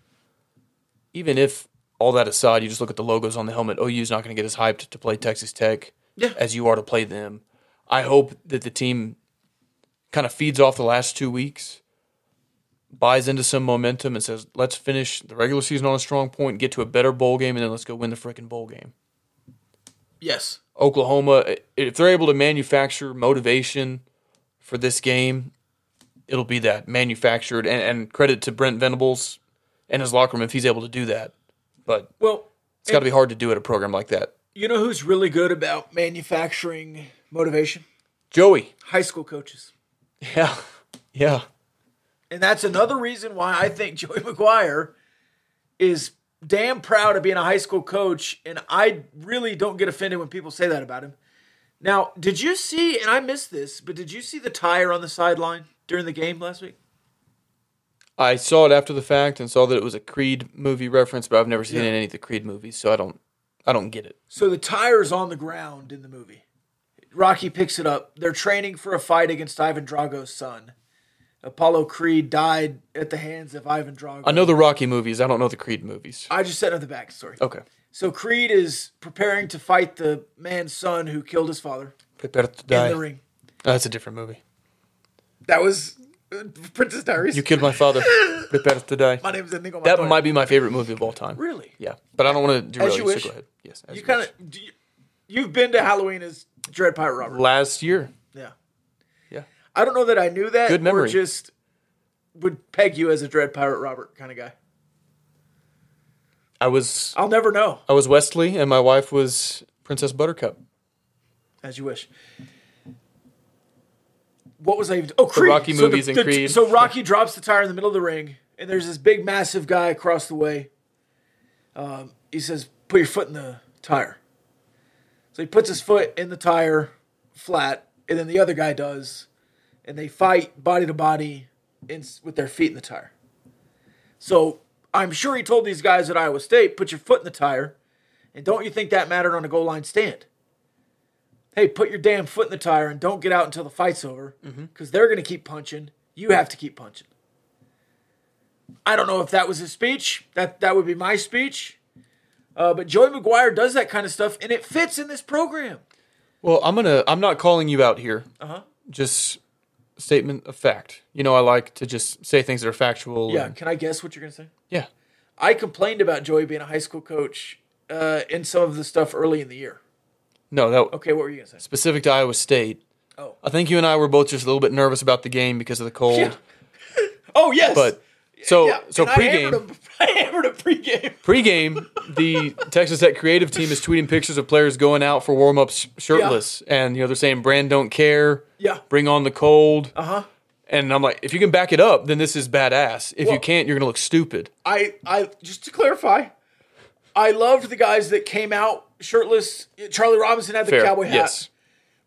Even if all that aside, you just look at the logos on the helmet, OU's not going to get as hyped to play Texas Tech Yeah. as you are to play them. I hope that the team kind of feeds off the last two weeks buys into some momentum and says, let's finish the regular season on a strong point, get to a better bowl game, and then let's go win the freaking bowl game. Yes. Oklahoma, if they're able to manufacture motivation for this game, it'll be that manufactured. And, and credit to Brent Venables and his locker room if he's able to do that. But Well, it's got to be hard to do at a program like that. you know who's really good about manufacturing motivation? Joey. High school coaches. Yeah. Yeah. And that's another reason why I think Joey McGuire is damn proud of being a high school coach. And I really don't get offended when people say that about him. Now, did you see? And I missed this, but did you see the tire on the sideline during the game last week? I saw it after the fact and saw that it was a Creed movie reference, but I've never seen Yeah. any of the Creed movies, so I don't I don't get it. So the tire's on the ground in the movie. Rocky picks it up. They're training for a fight against Ivan Drago's son. Apollo Creed died at the hands of Ivan Drago. I know the Rocky movies, I don't know the Creed movies. I just said the backstory. Okay. So Creed is preparing to fight the man's son who killed his father Prepare to die. in the ring. Oh, that's a different movie. That was uh, Princess Diaries. You killed my father. Prepare to die. My name's Inigo That might be my favorite movie of all time. really. Yeah, but I don't want to derail As you. you So wish. go ahead. Yes, as You kind of you've been to Halloween as Dread Pirate Robert. last year. Yeah. Yeah. I don't know that I knew that. Good memory. Or just would peg you as a Dread Pirate Robert kind of guy. I was I'll never know. I was Westley, and my wife was Princess Buttercup. As you wish. What was I even? Oh, Creed. Rocky So the- movies and the- Creed. So Rocky drops the tire in the middle of the ring, and there's this big, massive guy across the way. Um, he says, "Put your foot in the tire." So he puts his foot in the tire, flat, and then the other guy does, and they fight body to body, in, with their feet in the tire. So I'm sure he told these guys at Iowa State, "Put your foot in the tire," and don't you think that mattered on a goal line stand? hey, put your damn foot in the tire and don't get out until the fight's over mm-hmm. because they're going to keep punching. You have to keep punching. I don't know if that was his speech. That that would be my speech. Uh, but Joey McGuire does that kind of stuff, and it fits in this program. Well, I'm gonna. I'm not calling you out here. Uh huh. Just statement of fact. You know, I like to just say things that are factual. Yeah. and- Can I guess what you're going to say? yeah. I complained about Joey being a high school coach uh, in some of the stuff early in the year. No, that Okay, what were you to say? specific to Iowa State. Oh. I think you and I were both just a little bit nervous about the game because of the cold. Yeah. Oh yes. But so yeah. so and I hammered pregame him. I hammered him pregame. pregame the Texas Tech creative team is tweeting pictures of players going out for warm ups shirtless, and you know they're saying Brand don't care. Yeah. Bring on the cold. Uh huh. And I'm like, if you can back it up, then this is badass. If Well- you can't, you're gonna look stupid. I, I just to clarify, I loved the guys that came out shirtless. Charlie Robinson had the Fair. cowboy hat. Yes.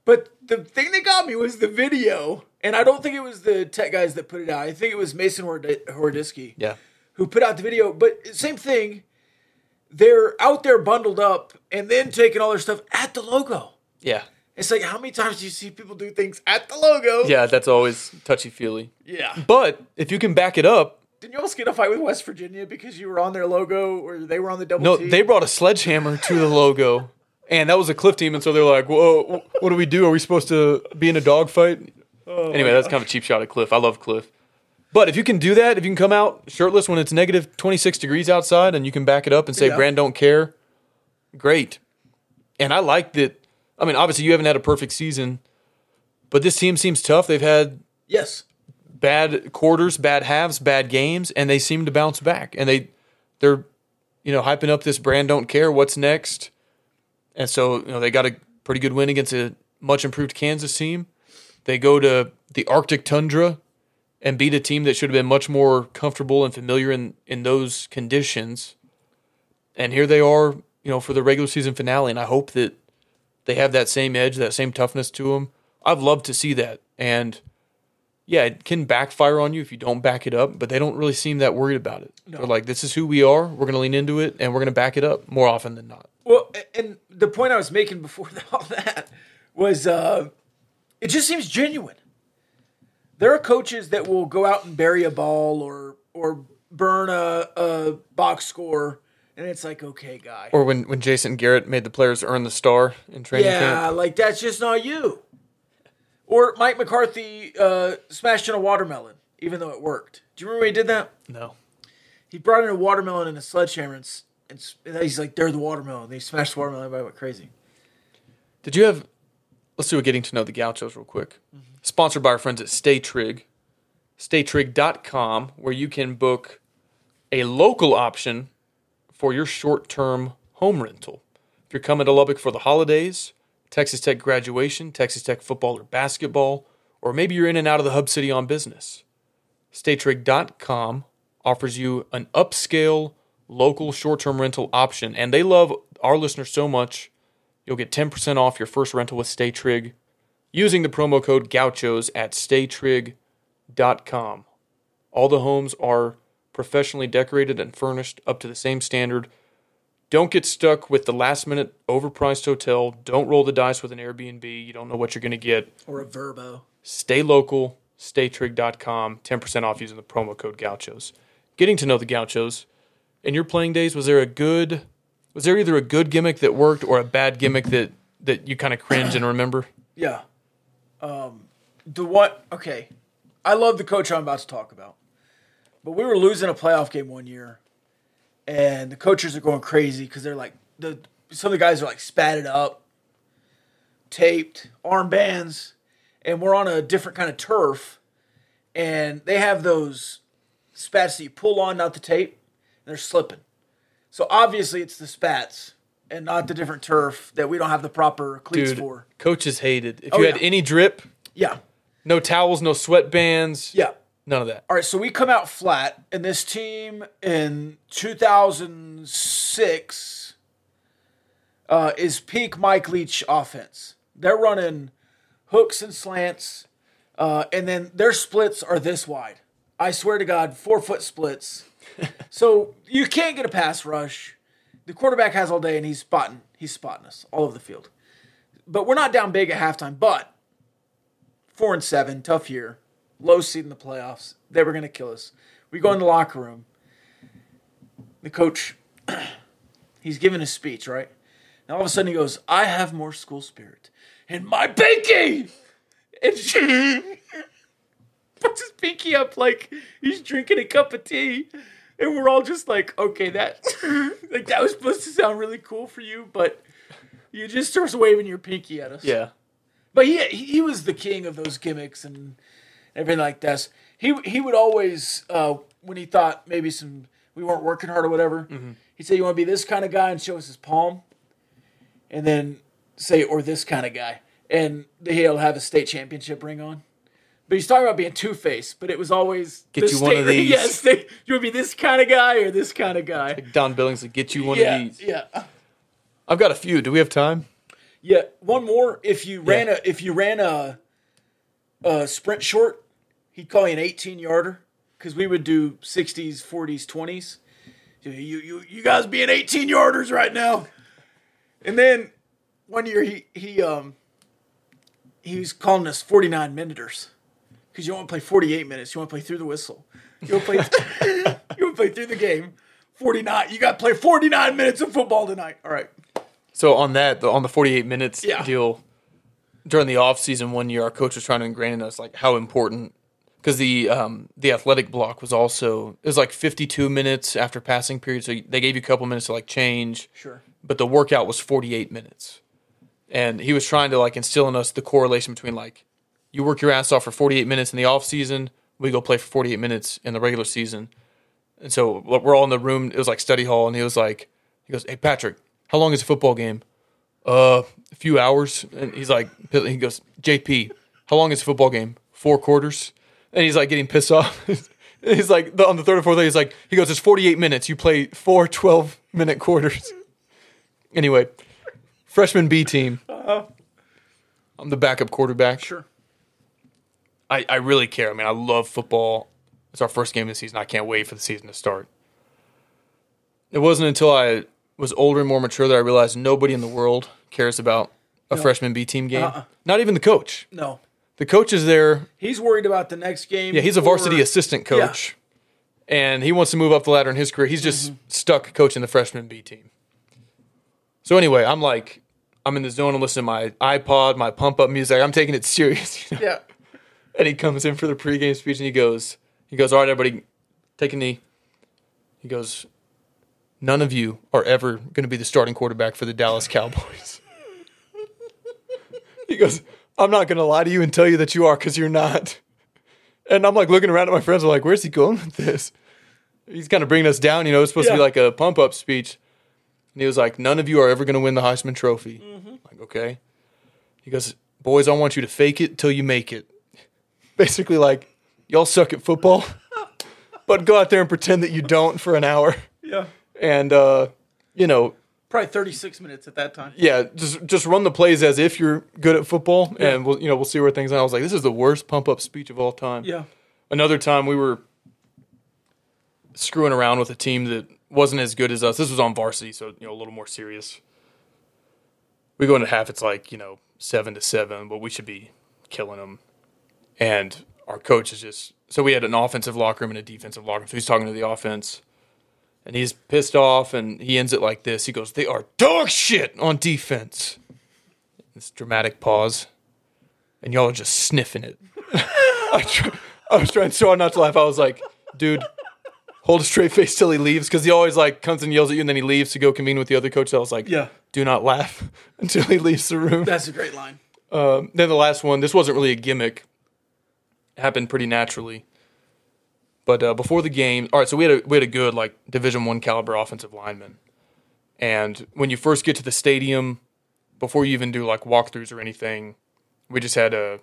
But the thing that got me was the video, and I don't think it was the tech guys that put it out. I think it was Mason Hord- Hordisky Yeah. who put out the video. But same thing, they're out there bundled up and then taking all their stuff at the logo. Yeah. It's like how many times do you see people do things at the logo? Yeah, that's always touchy feely. Yeah. But if you can back it up, Didn't you almost get a fight with West Virginia because you were on their logo or they were on the double no, T? they brought a sledgehammer to the logo, and that was a cliff team, and so they're like, "Whoa, what do we do? Are we supposed to be in a dogfight?" Oh anyway, that's kind of a cheap shot at Cliff. I love Cliff. But if you can do that, if you can come out shirtless when it's negative 26 degrees outside and you can back it up and say Yeah. Brand don't care, great. And I like that. I mean, obviously, you haven't had a perfect season, but this team seems tough. They've had Yes. bad quarters, bad halves, bad games, and they seem to bounce back. And they they're you know hyping up this brand don't care what's next. And so, you know, they got a pretty good win against a much improved Kansas team. They go to the Arctic tundra and beat a team that should have been much more comfortable and familiar in in those conditions. And here they are, you know, for the regular season finale and I hope that they have that same edge, that same toughness to them. I've loved to see that. And yeah, it can backfire on you if you don't back it up, but they don't really seem that worried about it. They're like, this is who we are. We're going to lean into it and we're going to back it up more often than not. Well, and the point I was making before all that was uh, it just seems genuine. There are coaches that will go out and bury a ball or or burn a, a box score, and it's like, okay, guy. Or when, when Jason Garrett made the players earn the star in training yeah, camp. like that's just not you. Or Mike McCarthy uh, smashed in a watermelon, even though it worked. Do you remember when he did that? No. He brought in a watermelon and a sledgehammer, and, and and he's like, "They're the watermelon." They smashed the watermelon. Everybody went crazy. Did you have, let's do a getting to know the Gauchos real quick. Mm-hmm. Sponsored by our friends at Stay Trig. StayTrig.com, where you can book a local option for your short term home rental. If you're coming to Lubbock for the holidays, Texas Tech graduation, Texas Tech football or basketball, or maybe you're in and out of the hub city on business. StayTrig.com offers you an upscale local short term rental option, and they love our listeners so much You'll get 10% off your first rental with StayTrig using the promo code Gauchos at staytrig.com. All the homes are professionally decorated and furnished up to the same standard. Don't get stuck with the last minute overpriced hotel. Don't roll the dice with an Airbnb. You don't know what you're going to get. Or a Vrbo. Stay local, staytrig.com, 10% off using the promo code Gauchos. Getting to know the Gauchos. In your playing days, was there a good was there either a good gimmick that worked or a bad gimmick that that you kind of cringe and remember? Yeah. Um, the what? Okay, I love the coach I'm about to talk about, but we were losing a playoff game one year, and the coaches are going crazy because they're like the some of the guys are like spatted up, taped, armbands, and we're on a different kind of turf, and they have those spats that you pull on, not the tape, and they're slipping. So obviously it's the spats and not the different turf that we don't have the proper cleats Dude, for. coaches hated. If Oh, you had yeah. any drip, Yeah. no towels, no sweatbands, Yeah. none of that. All right, so we come out flat, and this team in 2006 uh, is peak Mike Leach offense. They're running hooks and slants, uh, and then their splits are this wide. I swear to God, four foot splits. So you can't get a pass rush. The quarterback has all day, and he's spotting. He's spotting us all over the field. But we're not down big at halftime. But four and seven, tough year, low seed in the playoffs. They were going to kill us. We go in the locker room. The coach, he's giving a speech, right? And all of a sudden he goes, I have more school spirit in my pinky. And she puts his pinky up like he's drinking a cup of tea. And we're all just like, okay, that like that was supposed to sound really cool for you, but you just starts waving your pinky at us. Yeah. But he he was the king of those gimmicks and everything like this. He he would always uh, when he thought maybe some we weren't working hard or whatever, he'd say, "You want to be this kind of guy?" and show us his palm, and then say, "Or this kind of guy," and he'll have a state championship ring on. But he's talking about being two faced, but it was always Get you one of these. Yes, they, you would be this kind of guy or this kind of guy. Don Billings would get you one yeah, of these. yeah. I've got a few. Do we have time? Yeah, one more. If you ran Yeah. a if you ran a, a sprint short, he'd call you an eighteen yarder because we would do sixties, forties, twenties. You you you guys being eighteen yarders right now. And then one year he he um he was calling us forty nine minuters because you don't want to play forty eight minutes. You want to play through the whistle. You want to play you want to play through the game. Forty nine. You got to play forty nine minutes of football tonight. All right. So on that, the, on the 48 minutes Yeah. deal, during the off season one year, our coach was trying to ingrain in us like how important because the um, the athletic block was also it was like 52 minutes after passing period, so they gave you a couple minutes to like change. Sure. But the workout was 48 minutes, and he was trying to like instill in us the correlation between like you work your ass off for 48 minutes in the off season, we go play for 48 minutes in the regular season. And so we're all in the room. It was like study hall, and he was like, he goes, "Hey Patrick, how long is a football game?" Uh, a few hours. And he's like, he goes, "JP, how long is a football game? Four quarters." And he's like getting pissed off. he's like on the third or fourth day, he's like, he goes, "It's 48 minutes. You play four 12 minute quarters." anyway, freshman B team. I'm the backup quarterback. Sure. I, I really care. I mean, I love football. It's our first game of the season. I can't wait for the season to start. It wasn't until I was older and more mature that I realized nobody in the world cares about a freshman B team game. Uh-uh. Not even the coach. No. The coach is there. He's worried about the next game. Yeah, he's a varsity or- assistant coach, and he wants to move up the ladder in his career. He's just mm-hmm. stuck coaching the freshman B team. So anyway, I'm like, I'm in the zone and listening to my iPod, my pump up music. I'm taking it serious. you know? Yeah. And he comes in for the pregame speech and he goes, he goes, all right, everybody, take a knee. He goes, none of you are ever going to be the starting quarterback for the Dallas Cowboys. he goes, I'm not going to lie to you and tell you that you are because you're not. And I'm like looking around at my friends, I'm like, where's he going with this? He's kind of bringing us down, you know, it's supposed to be like a pump up speech. And he was like, none of you are ever going to win the Heisman Trophy. Mm-hmm. Like, okay. He goes, boys, I want you to fake it till you make it basically like y'all suck at football, but go out there and pretend that you don't for an hour. Yeah. And uh, you know, Probably 36 minutes at that time. yeah, just just run the plays as if you're good at football, and we'll you know we'll see where things. are. I was like, this is the worst pump up speech of all time. Yeah. Another time we were screwing around with a team that wasn't as good as us. This was on varsity, so you know a little more serious. We go into half. It's like you know seven to seven, but we should be killing them. And our coach is just so we had an offensive locker room and a defensive locker room. So he's talking to the offense, and he's pissed off, and he ends it like this. He goes, "They are dog shit on defense." This dramatic pause, and y'all are just sniffing it. I, try, I was trying so hard not to laugh. I was like, "Dude." Hold a straight face till he leaves because he always like comes and yells at you and then he leaves to go convene with the other coach. So I was like, Yeah. do not laugh until he leaves the room. That's a great line. Um, then the last one, this wasn't really a gimmick. Happened pretty naturally. But uh, before the game, all right, so we had a we had a good like Division One caliber offensive lineman, and when you first get to the stadium, before you even do like walkthroughs or anything, we just had a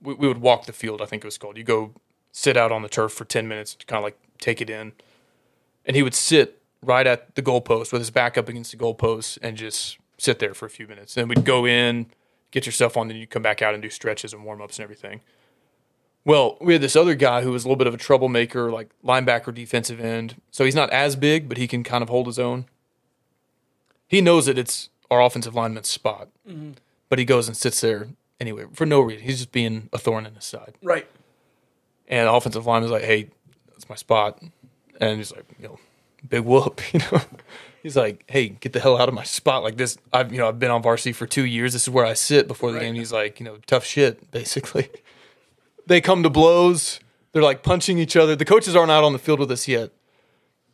we, we would walk the field. I think it was called. You go sit out on the turf for ten minutes to kind of like take it in, and he would sit right at the goalpost with his back up against the goalpost and just sit there for a few minutes. Then we'd go in, get yourself on, then you come back out and do stretches and warm ups and everything. Well, we had this other guy who was a little bit of a troublemaker, like linebacker, defensive end. So he's not as big, but he can kind of hold his own. He knows that it's our offensive lineman's spot, mm-hmm. but he goes and sits there anyway for no reason. He's just being a thorn in his side. Right. And the offensive lineman's like, "Hey, that's my spot," and he's like, "You know, big whoop," you know. He's like, "Hey, get the hell out of my spot!" Like this, I've you know I've been on varsity for two years. This is where I sit before the Right. game. He's like, you know, tough shit, basically. They come to blows. They're like punching each other. The coaches aren't out on the field with us yet,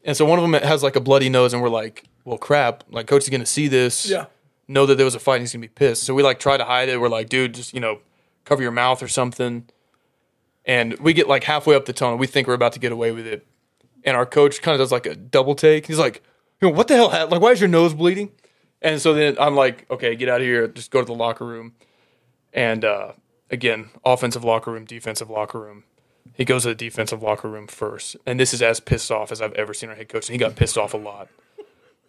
and so one of them has like a bloody nose, and we're like, "Well, crap! Like, coach is gonna see this. Yeah. know that there was a fight. and He's gonna be pissed." So we like try to hide it. We're like, "Dude, just you know, cover your mouth or something." And we get like halfway up the tunnel. We think we're about to get away with it. And our coach kind of does like a double take. He's like, you know, what the hell? Like, why is your nose bleeding? And so then I'm like, okay, get out of here. Just go to the locker room. And uh, again, offensive locker room, defensive locker room. He goes to the defensive locker room first. And this is as pissed off as I've ever seen our head coach. And he got pissed off a lot.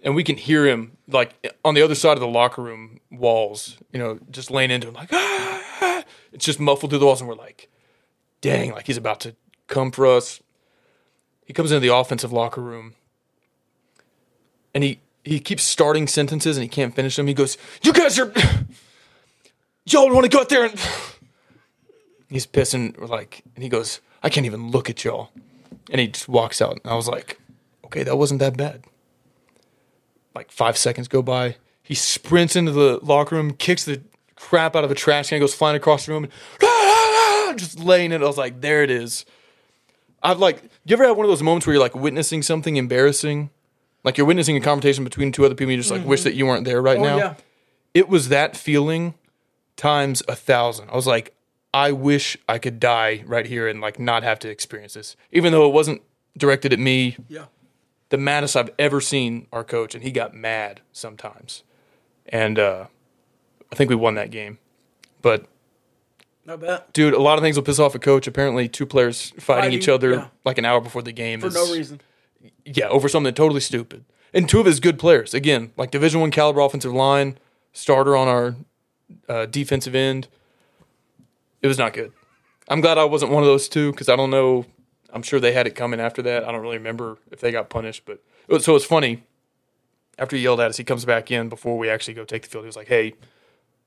And we can hear him like on the other side of the locker room walls, you know, just laying into him like, ah! it's just muffled through the walls. And we're like, dang, like he's about to come for us. He comes into the offensive locker room and he, he keeps starting sentences and he can't finish them. He goes, You guys are, y'all want to go out there and. He's pissing, like, and he goes, I can't even look at y'all. And he just walks out. And I was like, Okay, that wasn't that bad. Like five seconds go by. He sprints into the locker room, kicks the crap out of a trash can, goes flying across the room, and just laying it. I was like, there it is. I've like, you ever had one of those moments where you're like witnessing something embarrassing? Like you're witnessing a conversation between two other people, and you just like wish mm-hmm. that you weren't there right Oh, now. yeah. It was that feeling times a thousand. I was like, I wish I could die right here and like not have to experience this, even though it wasn't directed at me Yeah. the maddest I've ever seen our coach, and he got mad sometimes. And uh, I think we won that game. But Not bad. dude, a lot of things will piss off a coach. Apparently, two players fighting, Fighting, each other yeah. like an hour before the game For is no reason. yeah over something totally stupid. And two of his good players, again, like Division One caliber offensive line, starter on our uh, defensive end. It was not good. I'm glad I wasn't one of those two because I don't know. I'm sure they had it coming after that. I don't really remember if they got punished, but it was, so it's funny. After he yelled at us, he comes back in before we actually go take the field. He was like, "Hey,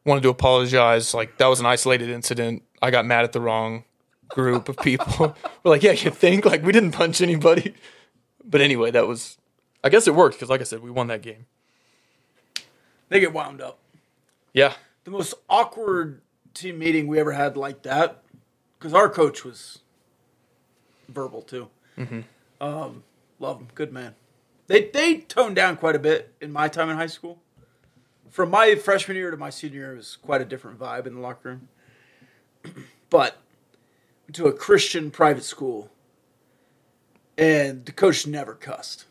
wanted to apologize. Like that was an isolated incident. I got mad at the wrong group of people." We're like, "Yeah, you think? Like we didn't punch anybody." But anyway, that was. I guess it worked because, like I said, we won that game. They get wound up. Yeah, The most awkward team meeting we ever had like that, because our coach was verbal too. Mm-hmm. Um, love him, good man. They they toned down quite a bit in my time in high school. From my freshman year to my senior year, it was quite a different vibe in the locker room. but to a Christian private school, and the coach never cussed.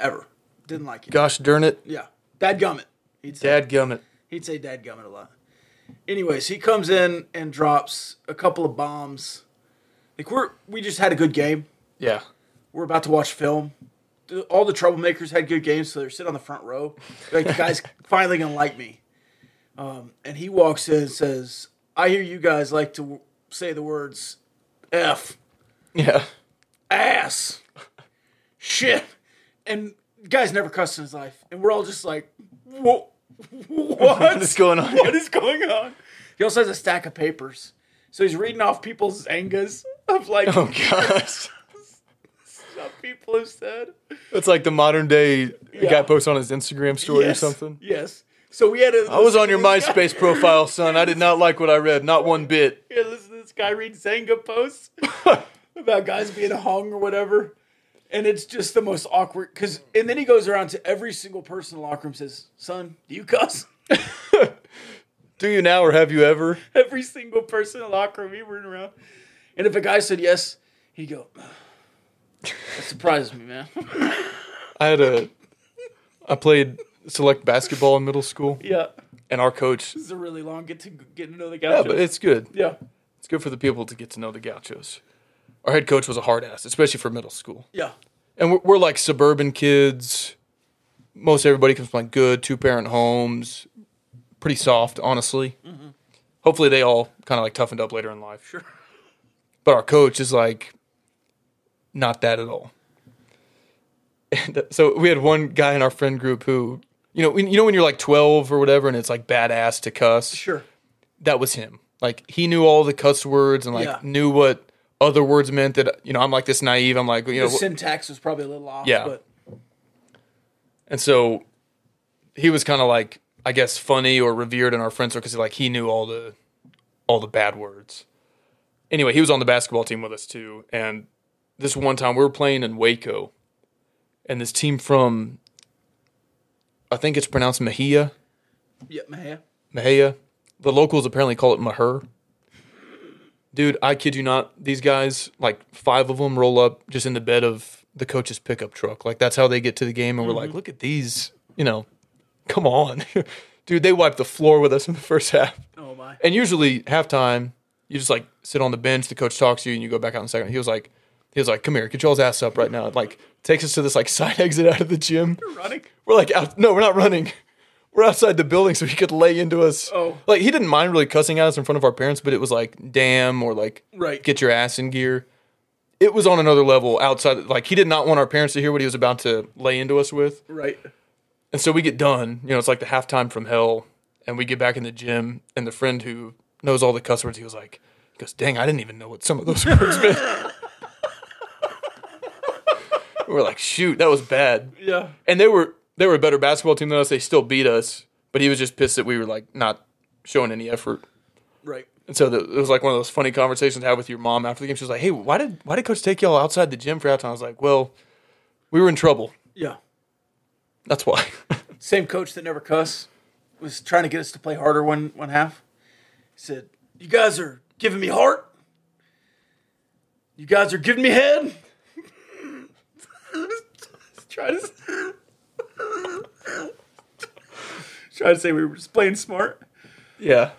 Ever didn't like it. gosh darn it, Yeah, dad gummit. He'd say. Dad gummit. He'd say dad gummit a lot. Anyways, he comes in and drops a couple of bombs. Like we're we just had a good game. Yeah, We're about to watch film, all the troublemakers had good games, so they're sitting on the front row. Like the guy's finally gonna like me. Um, and he walks in and says, "I hear you guys like to w- say the words f, Yeah. ass, shit," and guy's never cussed in his life, and we're all just like, "Wha- "What? What is going on? What is going on?" He also has a stack of papers, so he's reading off people's Xangas of like Oh gosh. stuff people have said. It's like the modern day Yeah. guy posts on his Instagram story Yes, or something. Yes. So we had to. I was on your listen to this MySpace profile, son. I did not like what I read, not one bit. Guy, to listen to this guy read Xanga posts about guys being hung or whatever. And it's just the most awkward because, and then he goes around to every single person in the locker room and says, "Son, do you cuss?" Do you now or have you ever? every single person in the locker room he went around, and if a guy said yes, he'd go. That surprises me, man. I had a I played select basketball in middle school yeah, and our coach this is a really long get to get to know the Yeah, but it's good. yeah, It's good for the people to get to know the gauchos. Our head coach was a hard ass, especially for middle school. yeah, And we're, we're like suburban kids. Most everybody comes from like good two parent homes, pretty soft, honestly. Hopefully, they all kind of like toughened up later in life. Sure. But our coach is like not that at all. And uh, so we had one guy in our friend group who, you know, when, you know when you're like 12 or whatever, and it's like badass to cuss. sure. That was him. Like he knew all the cuss words and like Yeah. knew what other words meant. That you know, I'm like this naive. I'm like, you know, The syntax was probably a little off. Yeah. but And so he was kind of like, I guess, funny or revered in our friend circle because like he knew all the all the bad words. Anyway, he was on the basketball team with us too. And this one time we were playing in Waco, and this team from I think it's pronounced Mexia, yeah, man. Mexia. The locals apparently call it Maher. Dude, I kid you not. These guys, like five of them, roll up just in the bed of the coach's pickup truck. Like that's how they get to the game. And we're like, mm-hmm. look at these. You know, come on, dude. They wiped the floor with us in the first half. Oh my. And usually halftime, you just like sit on the bench. The coach talks to you, and you go back out in the second. He was like, he was like, come here, get y'all's ass up right now. Like takes us to this like side exit out of the gym. running. We're like out. No, we're not running. We're outside the building so he could lay into us. Oh. like he didn't mind really cussing at us in front of our parents, but it was like damn or like Right. get your ass in gear. It was on another level outside. Like he did not want our parents to hear what he was about to lay into us with. Right. And so we get done. You know, it's like the halftime from hell, and we get back in the gym. And the friend who knows all the cuss words, he was like, he goes, "Dang, I didn't even know what some of those words meant." we're like, "Shoot, that was bad." Yeah. And they were they were a better basketball team than us. They still beat us, but he was just pissed that we were like not showing any effort. Right. And so the, it was like one of those funny conversations to have with your mom after the game. She was like, "Hey, why did why did coach take y'all outside the gym for halftime?" I was like, "Well, we were in trouble. Yeah. That's why." Same coach that never cuss was trying to get us to play harder one one half. He said, "You guys are giving me heart. You guys are giving me head." try to try to say we were just playing smart. Yeah.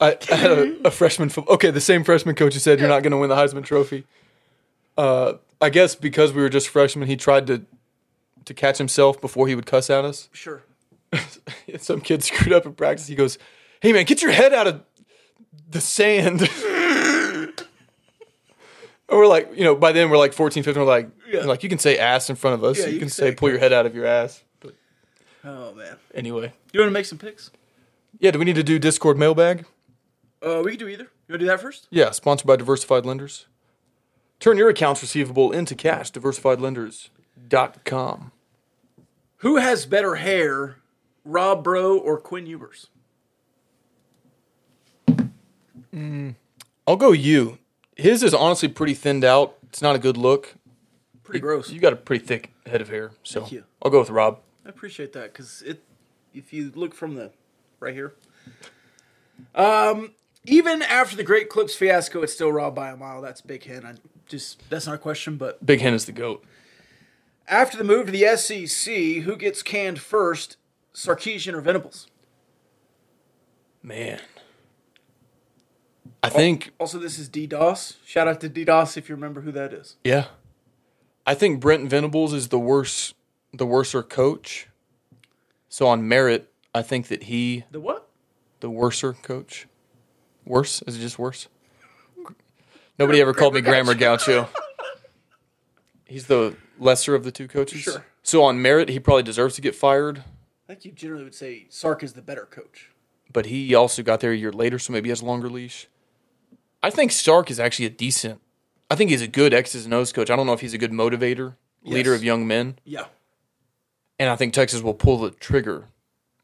I, I had a, a freshman. Fo- okay, the same freshman coach who said you're not going to win the Heisman Trophy. Uh, I guess because we were just freshmen, he tried to to catch himself before he would cuss at us. Sure. Some kid screwed up in practice. He goes, "Hey man, get your head out of the sand." and we're like, you know, by then we're like 14, 15. We're like, Yeah. like you can say ass in front of us. Yeah, you, you can can say say pull your head out of your ass. But Oh man. anyway, You want to make some picks? yeah. Do we need to do Discord mailbag? Uh, we can do either. You want to do that first? Yeah, sponsored by Diversified Lenders. Turn your accounts receivable into cash. DiversifiedLenders.com. Who has better hair, Rob Bro or Quinn Ewers? I'll go you. His is honestly pretty thinned out. It's not a good look. Pretty gross. You got a pretty thick head of hair, so Thank you. I'll go with Rob. I appreciate that because it. If you look from the right here, um, even after the Great Clips fiasco, it's still Rob by a mile. That's Big Hen. I just that's not a question. But Big Hen is the goat. after the move to the SEC, who gets canned first, Sarkisian or Venables? Man. I think Also, this is DDoS. Shout out to DDoS if you remember who that is. yeah. I think Brent Venables is the worse the worser coach. So on merit, I think that he The what? the worser coach. Worse? Is it just worse? Nobody ever called me Grammar Gaucho. He's the lesser of the two coaches. Sure. So on merit, he probably deserves to get fired, I think you generally would say Sark is the better coach. but he also got there a year later, so maybe he has a longer leash. I think Sark is actually a decent. I think he's a good X's and O's coach. I don't know if he's a good motivator, leader of young men, Yeah. and I think Texas will pull the trigger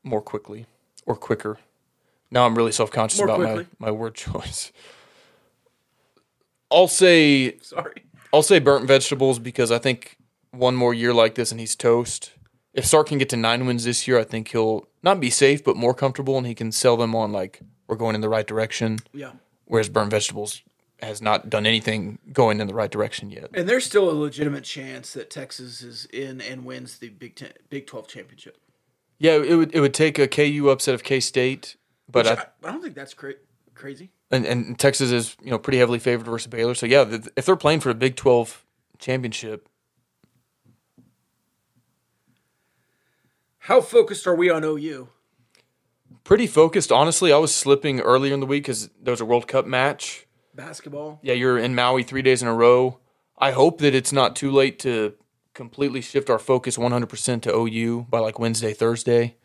more quickly or quicker. Now I'm really self conscious about quickly. my, my word choice. I'll say Sorry. I'll say burnt vegetables because I think one more year like this and he's toast. If Sark can get to nine wins this year, I think he'll not be safe but more comfortable and he can sell them on like we're going in the right direction. Yeah. Whereas burnt vegetables has not done anything going in the right direction yet. And there's still a legitimate chance that Texas is in and wins the Big Ten, Big Twelve championship. Yeah, it would it would take a KU upset of K State, but I, I, I don't think that's cra- crazy. and, and Texas is you know pretty heavily favored versus Baylor. So yeah, th- if they're playing for a Big Twelve championship, How focused are we on OU? Pretty focused. Honestly, I was slipping earlier in the week because there was a World Cup match. Basketball. Yeah, you're in Maui three days in a row. I hope that it's not too late to completely shift our focus 100% to OU by like Wednesday, Thursday.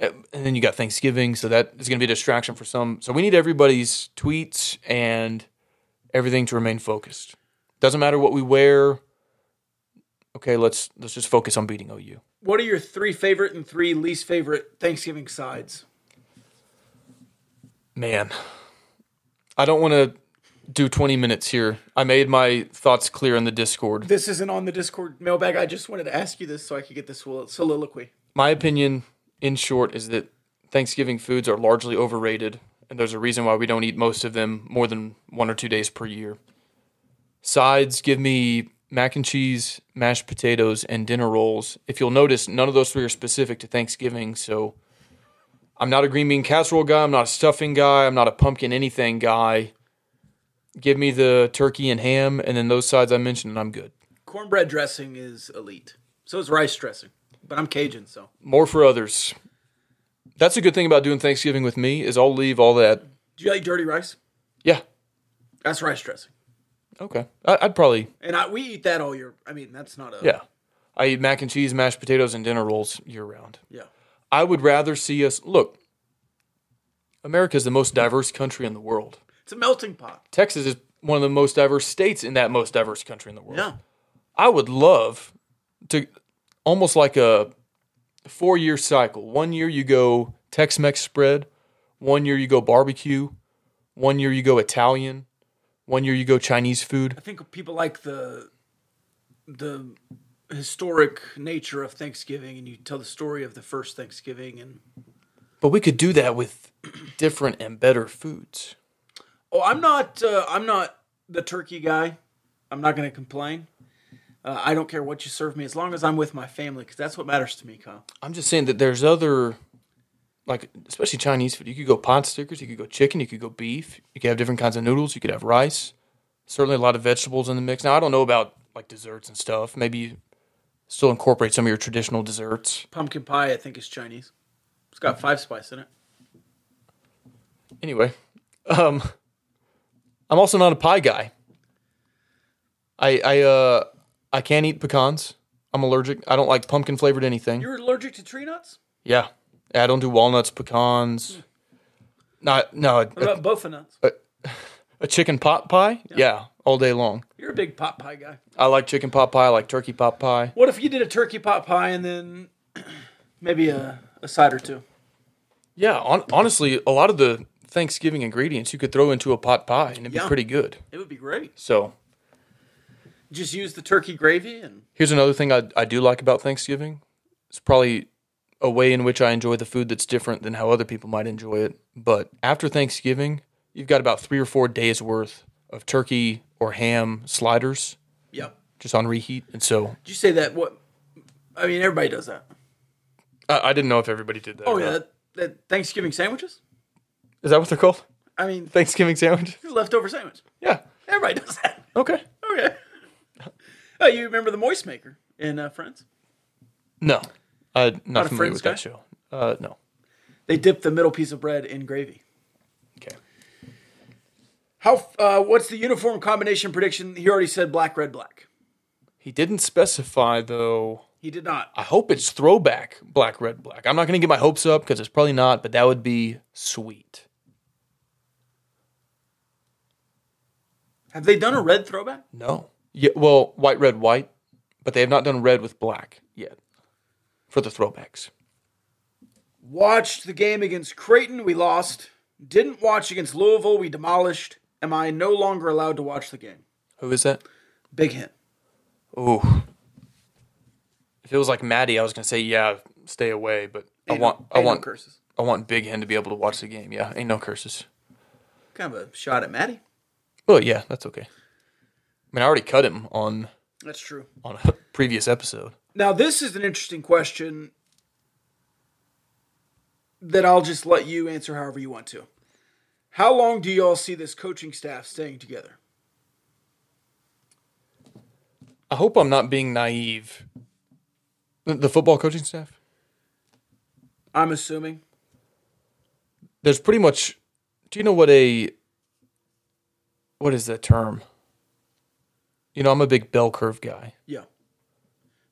And then you got Thanksgiving, so that is going to be a distraction for some. So we need everybody's tweets and everything to remain focused. Doesn't matter what we wear. Okay, let's let's just focus on beating OU. What are your three favorite and three least favorite Thanksgiving sides? Man, I don't want to do 20 minutes here. I made my thoughts clear in the Discord. This isn't on the Discord mailbag. I just wanted to ask you this so I could get this soliloquy. my opinion, in short, is that Thanksgiving foods are largely overrated, and there's a reason why we don't eat most of them more than one or two days per year. Sides give me mac and cheese, mashed potatoes, and dinner rolls. If you'll notice, none of those three are specific to Thanksgiving, so I'm not a green bean casserole guy, I'm not a stuffing guy, I'm not a pumpkin anything guy. Give me the turkey and ham, and then those sides I mentioned, and I'm good. Cornbread dressing is elite. So is rice dressing. But I'm Cajun, so. more for others. That's a good thing about doing Thanksgiving with me is I'll leave all that. Do you like dirty rice? Yeah, That's rice dressing. Okay. I, I'd probably And I, we eat that all year. I mean, that's not a. yeah. I eat mac and cheese, mashed potatoes, and dinner rolls year round. Yeah. I would rather see us look. America is the most diverse country in the world. It's a melting pot. Texas is one of the most diverse states in that most diverse country in the world. Yeah. I would love to almost like a four year cycle. One year you go Tex Mex spread, one year you go barbecue, one year you go Italian, one year you go Chinese food. I think people like the the historic nature of Thanksgiving, and you tell the story of the first Thanksgiving. And But we could do that with different and better foods. oh, I'm not uh, I'm not the turkey guy. I'm not going to complain. Uh, I don't care what you serve me as long as I'm with my family, because that's what matters to me, Kyle. I'm just saying that there's other, like especially Chinese food. You could go pot stickers, you could go chicken, you could go beef. You could have different kinds of noodles. You could have rice. Certainly a lot of vegetables in the mix. Now I don't know about like desserts and stuff. Maybe you still incorporate some of your traditional desserts. Pumpkin pie, I think, is Chinese. It's got five spice in it. Anyway, um, I'm also not a pie guy. I I uh I can't eat pecans. I'm allergic. I don't like pumpkin flavored anything. You're allergic to tree nuts? yeah, I don't do walnuts, pecans. Not no What about bofa nuts? a chicken pot pie. Yeah. all day long. You're a big pot pie guy. I like chicken pot pie. I like turkey pot pie. What if you did a turkey pot pie and then maybe a, a side or two? Yeah, on, honestly, a lot of the Thanksgiving ingredients you could throw into a pot pie and it'd be pretty good. It would be great. So Just use the turkey gravy and Here's another thing I, I do like about Thanksgiving. It's probably a way in which I enjoy the food that's different than how other people might enjoy it. But after Thanksgiving, you've got about three or four days worth of turkey or ham sliders yeah. just on reheat. And so Did you say that? What? I mean, everybody does that. I, I didn't know if everybody did that. Oh yeah, that, that Thanksgiving sandwiches. Is that what they're called? I mean, Thanksgiving sandwich? leftover sandwich. Yeah. Everybody does that. Okay. Okay. Oh, you remember the Moist Maker in uh, Friends? No, I'm Not not familiar with guy? that show. Uh, no. They dip the middle piece of bread in gravy. Okay. How? Uh, what's the uniform combination prediction? He already said black, red, black. He didn't specify though. He did not. I hope it's throwback black, red, black. I'm not going to get my hopes up because it's probably not, but that would be sweet. Have they done a red throwback? No. Yeah, well, white, red, white, but they have not done red with black yet for the throwbacks. Watched the game against Creighton. We lost. Didn't watch against Louisville. We demolished. Am I no longer allowed to watch the game? Who is that? Big hint. Ooh. If it was like Maddie, I was going to say yeah, stay away, but I want no- I ain't no want curses. I want Big Hen to be able to watch the game. Yeah, ain't no curses. Kind of a shot at Maddie. Well, yeah, that's okay. I mean, I already cut him on That's true. on a previous episode. Now, this is an interesting question that I'll just let you answer however you want to. How long do you all see this coaching staff staying together? I hope I'm not being naive. The, the football coaching staff. I'm assuming. There's pretty much. Do you know what a what is that term? You know, I'm a big bell curve guy. Yeah.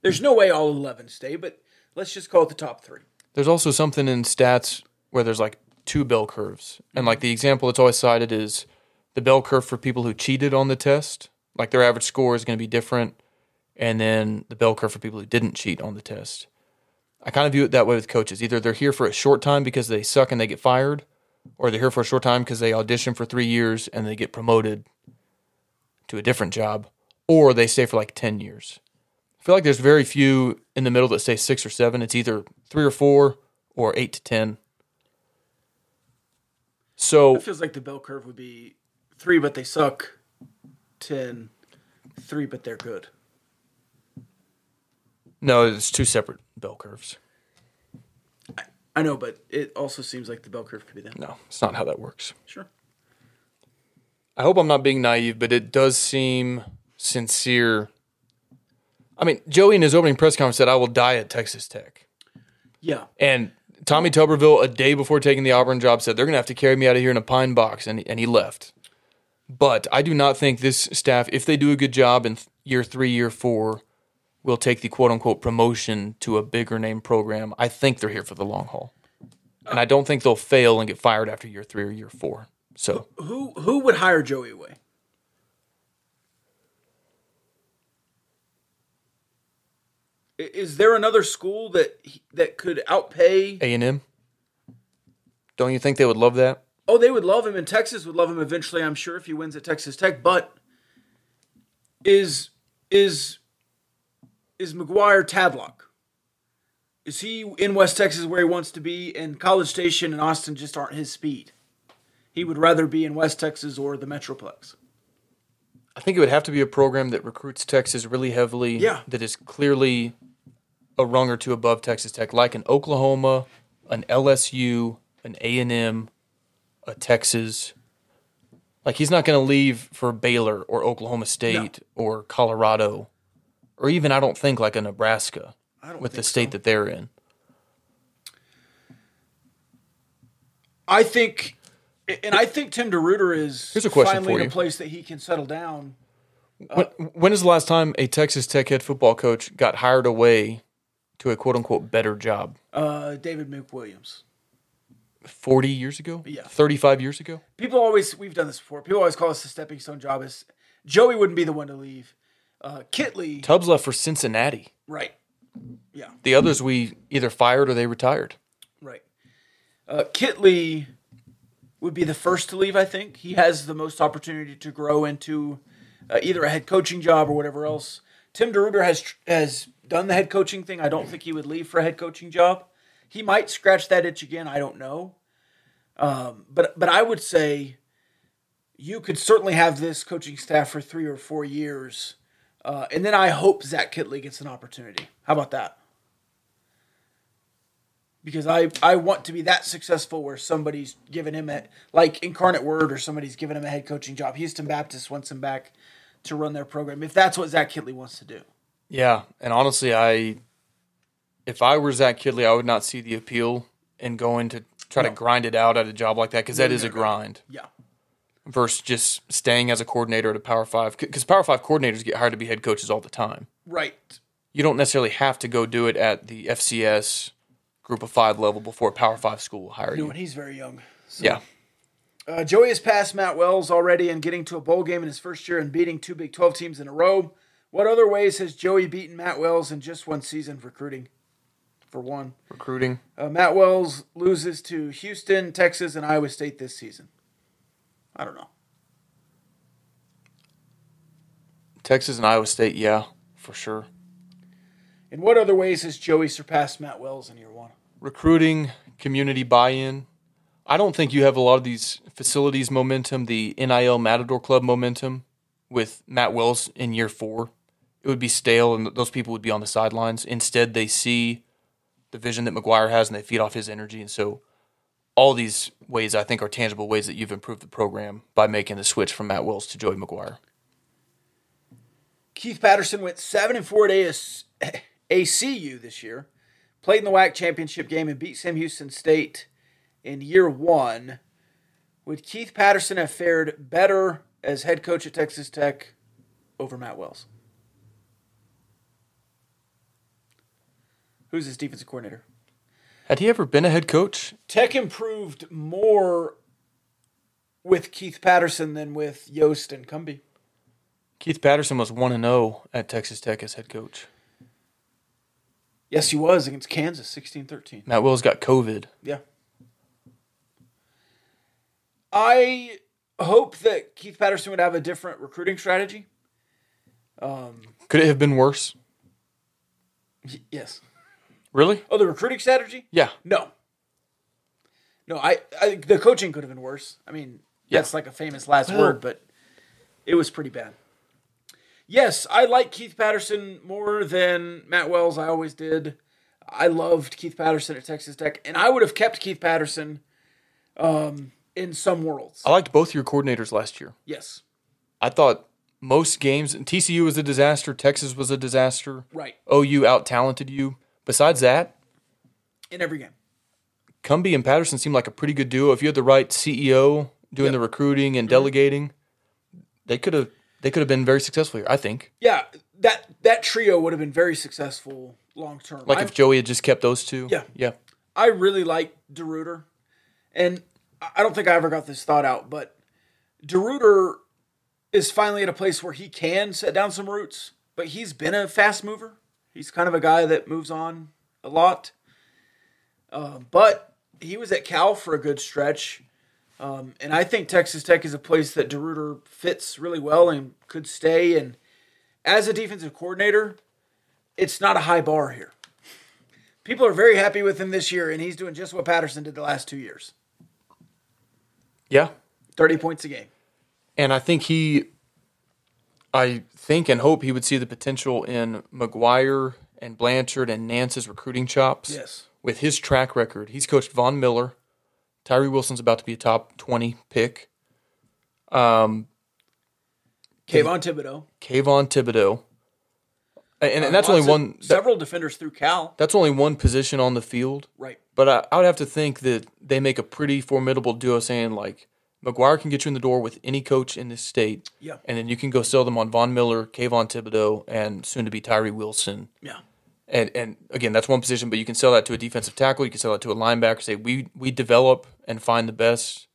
There's no way all 11 stay, but let's just call it the top three. There's also something in stats where there's like two bell curves. And like the example that's always cited is the bell curve for people who cheated on the test. Like their average score is going to be different. And then the bell curve for people who didn't cheat on the test. I kind of view it that way with coaches. Either they're here for a short time because they suck and they get fired, or they're here for a short time because they audition for three years and they get promoted to a different job, or they stay for like 10 years. I feel like there's very few in the middle that say six or seven. It's either three or four or eight to 10. So It feels like the bell curve would be three, but they suck. Ten, three, but they're good. no, it's two separate bell curves. I know, but it also seems like the bell curve could be that. No, it's not how that works. Sure. I hope I'm not being naive, but it does seem sincere. I mean, Joey in his opening press conference said, I will die at Texas Tech. Yeah. And Tommy Tuberville, a day before taking the Auburn job, said, they're going to have to carry me out of here in a pine box. And, and he left. But I do not think this staff, if they do a good job in year three, year four, will take the quote unquote promotion to a bigger name program. I think they're here for the long haul. And I don't think they'll fail and get fired after year three or year four. So Who who would hire Joey away? Is there another school that that could outpay? A and M. Don't you think they would love that? Oh, they would love him, and Texas would love him eventually. I'm sure if he wins at Texas Tech. But is is is McGuire Tadlock? Is he in West Texas where he wants to be? And College Station and Austin just aren't his speed. He would rather be in West Texas or the Metroplex. I think it would have to be a program that recruits Texas really heavily. Yeah. That is clearly a rung or two above Texas Tech, like an Oklahoma, an LSU, an A and M, a Texas. Like he's not going to leave for Baylor or Oklahoma State or Colorado, or even I don't think like a Nebraska with the state so. that they're in. I think, and I think Tim DeRuyter is Here's a question finally for in a place that he can settle down. When, when is the last time a Texas Tech head football coach got hired away to a quote unquote better job? Uh, David McWilliams. 40 years ago? Yeah. 35 years ago? People always we've done this before. People always call us the stepping stone job. Is Joey wouldn't be the one to leave. Uh, Kittley, Tubbs left for Cincinnati. right? Yeah, The others we either fired or they retired. right. Uh, Kittley would be the first to leave. I think he has the most opportunity to grow into uh, either a head coaching job or whatever else. Tim DeRuyter has has done the head coaching thing. I don't think he would leave for a head coaching job. He might scratch that itch again. I don't know. Um, but but I would say you could certainly have this coaching staff for three or four years, uh, and then I hope Zach Kittley gets an opportunity. How about that? Because I I want to be that successful where somebody's giving him a like Incarnate Word or somebody's giving him a head coaching job. Houston Baptist wants him back. to run their program if that's what Zach Kittley wants to do. Yeah, and honestly, I if I were Zach Kittley, I would not see the appeal in going to try to grind it out at a job like that because that is a grind Yeah. versus just staying as a coordinator at a Power Five. Because Power Five coordinators get hired to be head coaches all the time. Right. You don't necessarily have to go do it at the FCS Group of Five level before a Power Five school will hire No, you. and he's very young. Yeah, Uh, Joey has passed Matt Wells already in getting to a bowl game in his first year and beating two Big 12 teams in a row. What other ways has Joey beaten Matt Wells in just one season of recruiting? For one, recruiting. uh, Matt Wells loses to Houston, Texas, and Iowa State this season. I don't know. Texas and Iowa State, yeah, for sure. In what other ways has Joey surpassed Matt Wells in year one? recruiting, community buy-in. I don't think you have a lot of these facilities momentum, the NIL Matador Club momentum with Matt Wells in year four. It would be stale and those people would be on the sidelines. Instead, they see the vision that McGuire has and they feed off his energy. And so all these ways I think are tangible ways that you've improved the program by making the switch from Matt Wells to Joey McGuire. Keith Patterson went seven and four at AS, ACU this year. Played in the WAC championship game and beat Sam Houston State in year one. Would Keith Patterson have fared better as head coach at Texas Tech over Matt Wells? Who's his defensive coordinator? Had he ever been a head coach? Tech improved more with Keith Patterson than with Yost and Cumbie. Keith Patterson was 1 0 at Texas Tech as head coach. Yes, he was against Kansas, 16-13. Matt Wells got COVID. Yeah. I hope that Keith Patterson would have a different recruiting strategy. Um, Could it have been worse? Y- Yes. Really? Oh, the recruiting strategy? Yeah. No. No, I, I the coaching could have been worse. I mean, Yeah. that's like a famous last Well- word, but it was pretty bad. Yes, I like Keith Patterson more than Matt Wells. I always did. I loved Keith Patterson at Texas Tech, and I would have kept Keith Patterson um, in some worlds. I liked both your coordinators last year. Yes, I thought most games, TCU was a disaster, Texas was a disaster, right. OU out talented you. Besides that, In every game. Cumbie and Patterson seemed like a pretty good duo. If you had the right CEO doing the recruiting and mm-hmm. delegating, they could have they could have been very successful here. I think. Yeah, that that trio would have been very successful long term. Like if Joey had just kept those two. Yeah. Yeah. I really like DeRuyter, and I don't think I ever got this thought out, but DeRuyter is finally at a place where he can set down some roots. But he's been a fast mover. He's kind of a guy that moves on a lot. Uh, but he was at Cal for a good stretch, um, and I think Texas Tech is a place that DeRuyter fits really well and could stay. And as a defensive coordinator, it's not a high bar here. People are very happy with him this year, and he's doing just what Patterson did the last two years Yeah. 30 points a game. And I think he, I think and hope he would see the potential in McGuire and Blanchard and Nance's recruiting chops. Yes. With his track record, he's coached Von Miller. Tyree Wilson's about to be a top 20 pick. Um, Kayvon Thibodeaux. Kayvon Thibodeaux. And, and that's Lots only one. that- several defenders through Cal. that's only one position on the field. Right. But I, I would have to think that they make a pretty formidable duo saying, like, McGuire can get you in the door with any coach in this state. Yeah. And then you can go sell them on Von Miller, Kayvon Thibodeaux, and soon to be Tyree Wilson. Yeah. And and again, that's one position, but you can sell that to a defensive tackle. You can sell that to a linebacker. Say we we develop and find the best.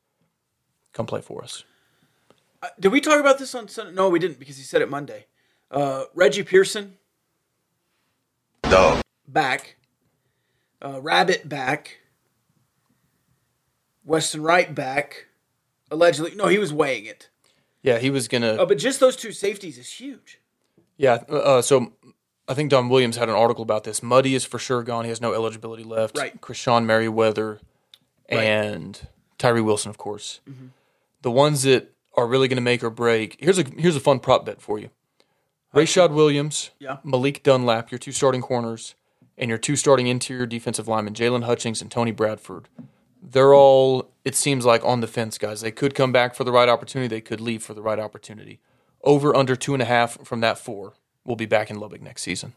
Come play for us. Uh, Did we talk about this on Sunday? No, we didn't because he said it Monday. Uh, Reggie Pearson Dog. back. Uh, Rabbit back. Weston Wright back. Allegedly, no, he was weighing it. Yeah, he was gonna. Uh, but just those two safeties is huge. Yeah. Uh, so I think Don Williams had an article about this. Muddy is for sure gone. He has no eligibility left. Right. Krishon Merriweather and Tyree Wilson, of course. The ones that are really going to make or break. Here's a here's a fun prop bet for you. Rayshad Williams, Yeah. Malik Dunlap, your two starting corners, and your two starting interior defensive linemen, Jalen Hutchings and Tony Bradford. They're all, it seems like, on the fence, guys. They could come back for the right opportunity. They could leave for the right opportunity. Over under two and a half from that four. We'll be back in Lubbock next season.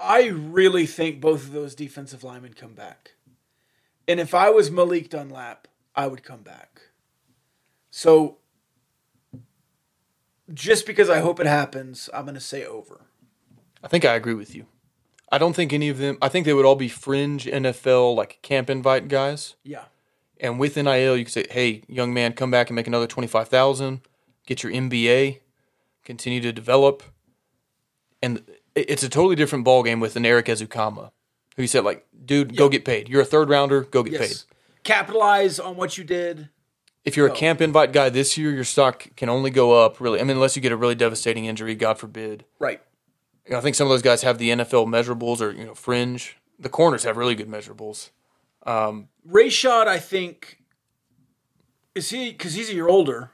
I really think both of those defensive linemen come back. And if I was Malik Dunlap, I would come back. So just because I hope it happens, I'm going to say over. I think I agree with you. I don't think any of them. I think they would all be fringe NFL like camp invite guys. Yeah. And with NIL, you could say, "Hey, young man, come back and make another twenty five thousand. Get your MBA, continue to develop." And it's a totally different ball game with an Erik Ezukanma, who you said, "Like, dude, go get paid. You're a third rounder. Go get paid." Capitalize on what you did. If you're a camp invite guy this year, your stock can only go up. Really, I mean, unless you get a really devastating injury, God forbid. Right. You know, I think some of those guys have the NFL measurables or you know fringe. The corners have really good measurables. Rayshad, I think, is he because he's a year older.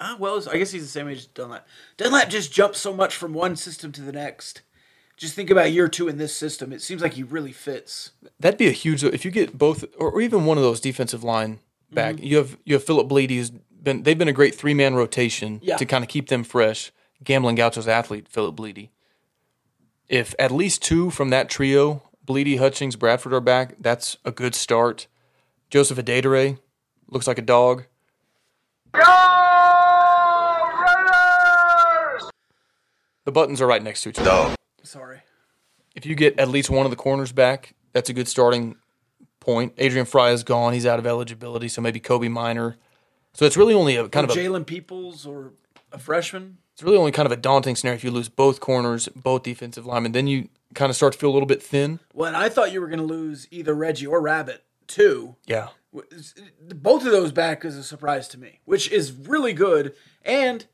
Ah, well, I guess he's the same age as Dunlap. Dunlap just jumps so much from one system to the next. Just think about year two in this system. It seems like he really fits. That'd be a huge if you get both or even one of those defensive line back. Mm-hmm. You have you have Philip Blidi who's been they've been a great three man rotation Yeah. to kind of keep them fresh. Gambling Gauchos athlete Philip Blidi. If at least two from that trio, Blidi, Hutchings, Bradford are back, that's a good start. Joseph Adedire looks like a dog. Go Raiders! The buttons are right next to each other. Sorry. If you get at least one of the corners back, that's a good starting point. Adrian Frye is gone; he's out of eligibility, so maybe Kobe Minor. So it's really only a kind of Jalen Peoples or a freshman. It's really only kind of a daunting scenario if you lose both corners, both defensive linemen. Then you kind of start to feel a little bit thin. Well, and I thought you were going to lose either Reggie or Rabbit too. Yeah. both of those back is a surprise to me, which is really good. And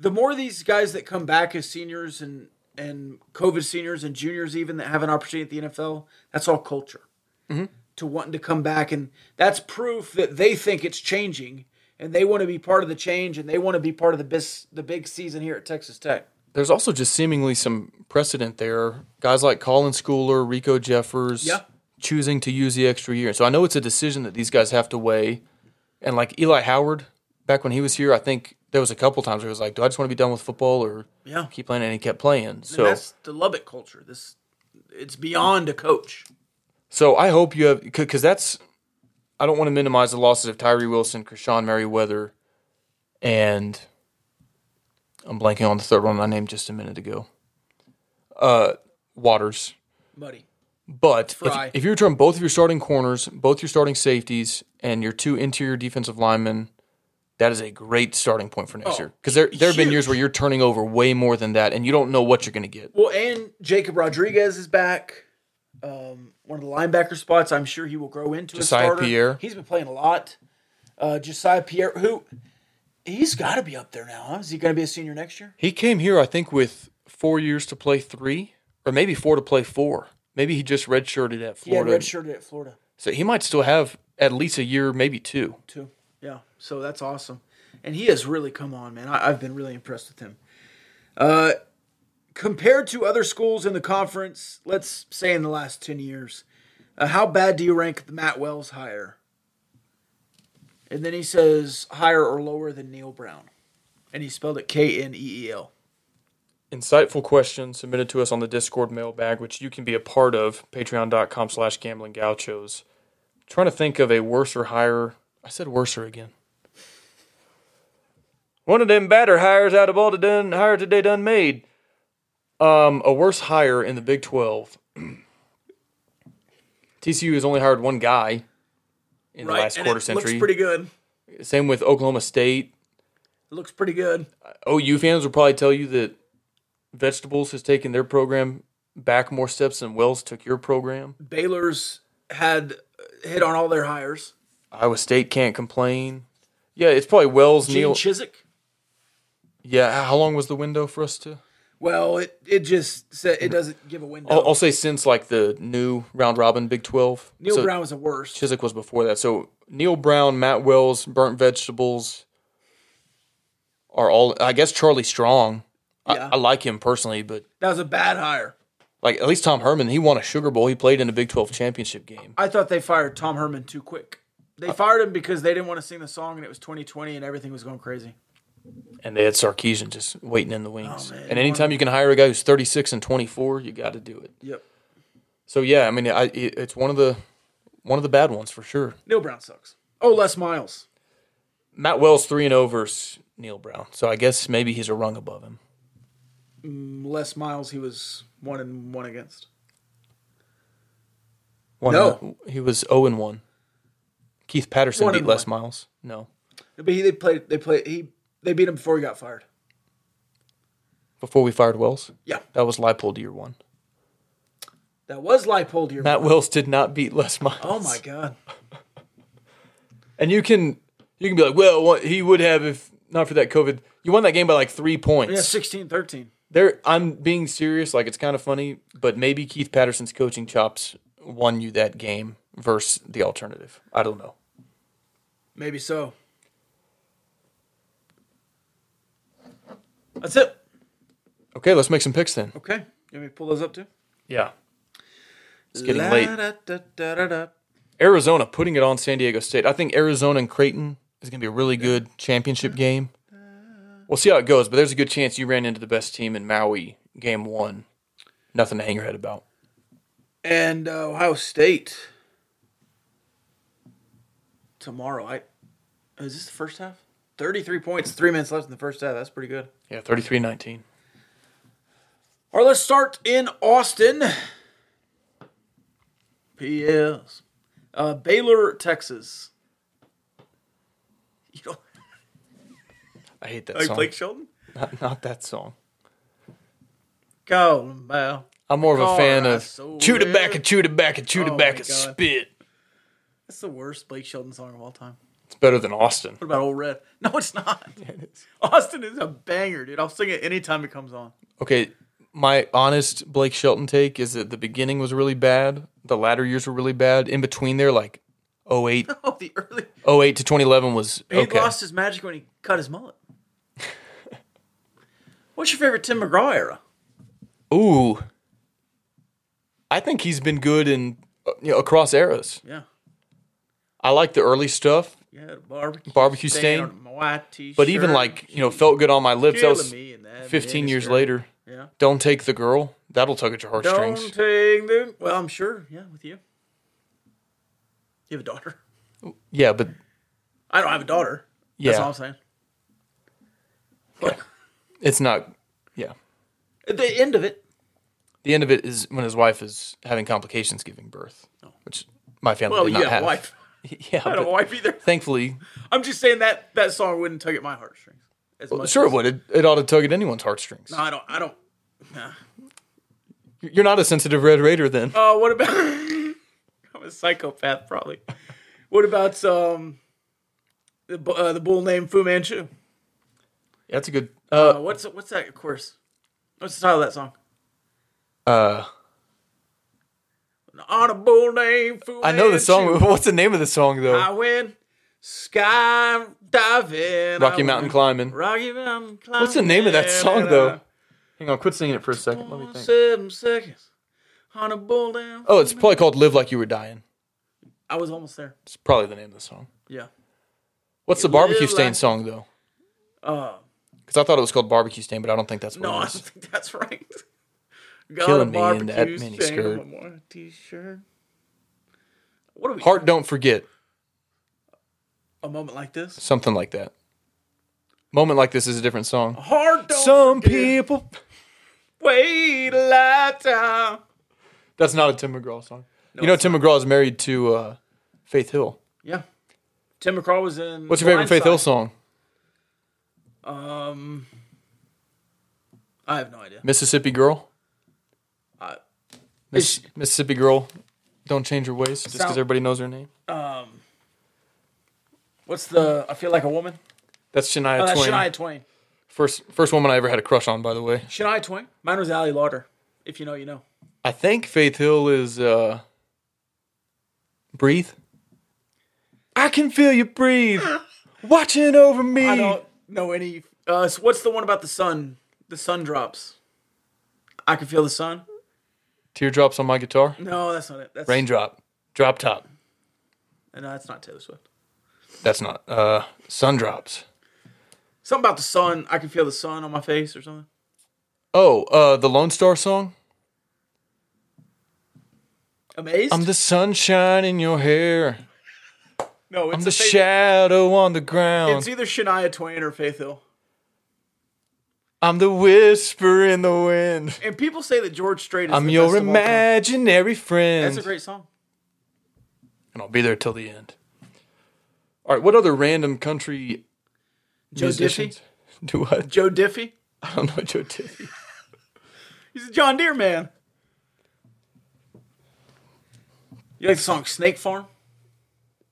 the more these guys that come back as seniors and and COVID seniors and juniors even that have an opportunity at the NFL, that's all culture. Mm-hmm. To wanting to come back, and that's proof that they think it's changing, and they want to be part of the change, and they want to be part of the bis- the big season here at Texas Tech. There's also just seemingly some precedent there. Guys like Colin Schooler, Rico Jeffers, Yeah. choosing to use the extra year. So I know it's a decision that these guys have to weigh. And like Eli Howard, back when he was here, I think there was a couple times where he was like, "Do I just want to be done with football or Yeah. keep playing?" And he kept playing. And So that's the Lubbock culture. This it's beyond a coach. So I hope you have because that's. I don't want to minimize the losses of Tyree Wilson, Krishon Merriweather, and I'm blanking on the third one I named just a minute ago. Uh, Waters. Muddy. But if, if you return both of your starting corners, both your starting safeties, and your two interior defensive linemen, that is a great starting point for next Oh, year. Because there there have been years where you're turning over way more than that, and you don't know what you're going to get. Well, and Jacob Rodriguez is back. Um, one of the linebacker spots. I'm sure he will grow into Josiah a starter. Pierre. He's been playing a lot. Uh, Josiah Pierre, who he's got to be up there now. Huh? Is he going to be a senior next year? He came here, I think, with four years to play three, or maybe four to play four. Maybe he just redshirted at Florida. redshirted at Florida So he might still have at least a year, maybe two. too. Yeah, so that's awesome, and he has really come on, man. I, I've been really impressed with him. Uh, compared to other schools in the conference, let's say in the last ten years, uh, how bad do you rank the Matt Wells hire? And then he says higher or lower than Neal Brown, and he spelled it K N E E L. Insightful question submitted to us on the Discord mailbag, which you can be a part of, patreon.com slash gambling gauchos. Trying to think of a worse or higher. I said worser again. One of them batter hires out of all the done hire today done made. Um, a worse hire in the Big Twelve. TCU has only hired one guy in the last quarter it century. looks pretty good. Same with Oklahoma State. It looks pretty good. OU fans will probably tell you that Vegetables has taken their program back more steps than Wells took your program. Baylor's had uh, hit on all their hires. Iowa State can't complain. Yeah, it's probably Wells, Gene Neil. Chizik. yeah, how long was the window for us to? Well, it it just said it mm-hmm. doesn't give a window. I'll, I'll say since like the new round robin Big Twelve. Neal So Brown was the worst. Chizik was before that. So Neal Brown, Matt Wells, Burnt Vegetables are all. I guess Charlie Strong. Yeah. I, I like him personally, but that was a bad hire. like at least Tom Herman, he won a Sugar Bowl. He played in a Big Twelve championship game. I thought they fired Tom Herman too quick. They uh, fired him because they didn't want to sing the song, and it was 2020, and everything was going crazy. And they had Sarkisian just waiting in the wings. Oh, and anytime you can hire a guy who's 36 and 24, you got to do it. Yep. So yeah, I mean, I, it, it's one of the one of the bad ones for sure. Neal Brown sucks. Oh, Les Miles. Matt Wells three and zero versus Neal Brown. So I guess maybe he's a rung above him. Mm, Les Miles, he was one and one against. One No. he was zero and one. Keith Patterson One beat and Les one. Miles. No, But he, they played. They played. He they beat him before he got fired. before we fired Wells, Yeah, that was Leipold year one. that was Leipold year. Matt one. Wells did not beat Les Miles. Oh my god. And you can you can be like, well, what, he would have if not for that COVID. You won that game by like three points. Yeah, 16-13. There, I'm being serious. Like it's kind of funny, but maybe Keith Patterson's coaching chops won you that game versus the alternative. I don't know. Maybe so. That's it. Okay, let's make some picks then. Okay. You want me to pull those up too? Yeah, it's getting late. La-da-da-da-da-da. Arizona putting it on San Diego State. I think Arizona and Creighton is going to be a really good championship game. We'll see how it goes, but there's a good chance you ran into the best team in Maui game one. Nothing to hang your head about. And uh, Ohio State tomorrow. I is this the first half? Thirty-three points, three minutes left in the first half. That's pretty good. Yeah, 33-19. All right, let's start in Austin. P.S. Uh, Baylor, Texas. You don't I hate that like song. Blake Shelton? Not, not that song. Him out. I'm more of a fan of sold chew it. back and chew back and chew the Oh back and spit. That's the worst Blake Shelton song of all time. It's better than Austin. What about Old Red? No, it's not. Austin is a banger, dude. I'll sing it anytime it comes on. Okay, my honest Blake Shelton take is that the beginning was really bad. The latter years were really bad. In between there, like 08, Oh, the early. 08 to 2011 was He okay. lost his magic when he cut his mullet. What's your favorite Tim McGraw era? Ooh, I think he's been good in uh, you know, across eras. Yeah. I like the early stuff, Yeah, barbecue. Barbecue stain. on my white t-shirt. but even like you know, felt good on my lips. That was that 15 years later. Yeah. Don't take the girl. That'll tug at your heartstrings. Don't take the. Well, I'm sure. Yeah, with you. You have a daughter. yeah, but I don't have a daughter. yeah, That's all I'm saying. But it's not. Yeah, at the end of it, the end of it is when his wife is having complications giving birth, oh. which my family well, did not have have. wife. Yeah, I don't but wife either. thankfully, I'm just saying that that song wouldn't tug at my heartstrings. As much sure it would. It, it ought to tug at anyone's heartstrings. No, I don't. I don't. Nah. You're not a sensitive Red Raider then. Uh, what about? I'm a psychopath, probably. What about um, the uh, the bull named Fu Manchu? Yeah, that's a good. Uh, Uh, what's what's that? Of course. What's the title of that song? uh, On a bull named Fu. I know the song. What's the name of the song though? I went skydiving. Rocky I Mountain went Climbing. Rocky Mountain climbing. What's the name of that song though? Hang on, quit singing it for a second. Let me think. Seven seconds. On a bull down. Oh, it's probably called "Live Like You Were Dying." I was almost there. It's probably the name of the song. Yeah. What's the barbecue stain like- song though? Uh, Because I thought it was called barbecue stain, but I don't think that's what no, I don't think that's right. Killing me in that mini skirt. T-shirt. What are we? Heart, don't forget. A moment like this. Something like that. Moment like this is a different song. Heart don't Some forget. people. wait a lifetime. That's not a Tim McGraw song. you know, Tim McGraw is married to uh, Faith Hill. Yeah. Tim McGraw was in. What's your favorite Faith Hill song? Um, I have no idea. Mississippi Girl. Miss, Mississippi Girl. Don't change your ways just because everybody knows her name. What's the? I feel like a woman. That's Shania Oh, that's Twain. Shania Twain. First, first woman I ever had a crush on, by the way. Shania Twain. Mine was Ali Larter. If you know, you know. I think Faith Hill is uh, Breathe. I can feel you breathe, watching over me. I don't know any. Uh, so what's the one about the sun? The sun drops. I can feel the sun. Teardrops on my guitar. No, that's not it. That's Raindrop. Drop top. No, that's not Taylor Swift. That's not. Uh, sun drops. Something about the sun. I can feel the sun on my face or something. Oh, uh, the Lone Star song. Amazed? I'm the sunshine in your hair. no, it's I'm the Faith- shadow on the ground. It's either Shania Twain or Faith Hill. I'm the whisper in the wind. And people say that George Strait is I'm the your best of all time. imaginary friend. That's a great song. and I'll be there till the end. All right, what other random country Joe musicians? Do what? Joe Diffie. I don't know Joe Diffie. He's a John Deere man. You like the song Snake Farm?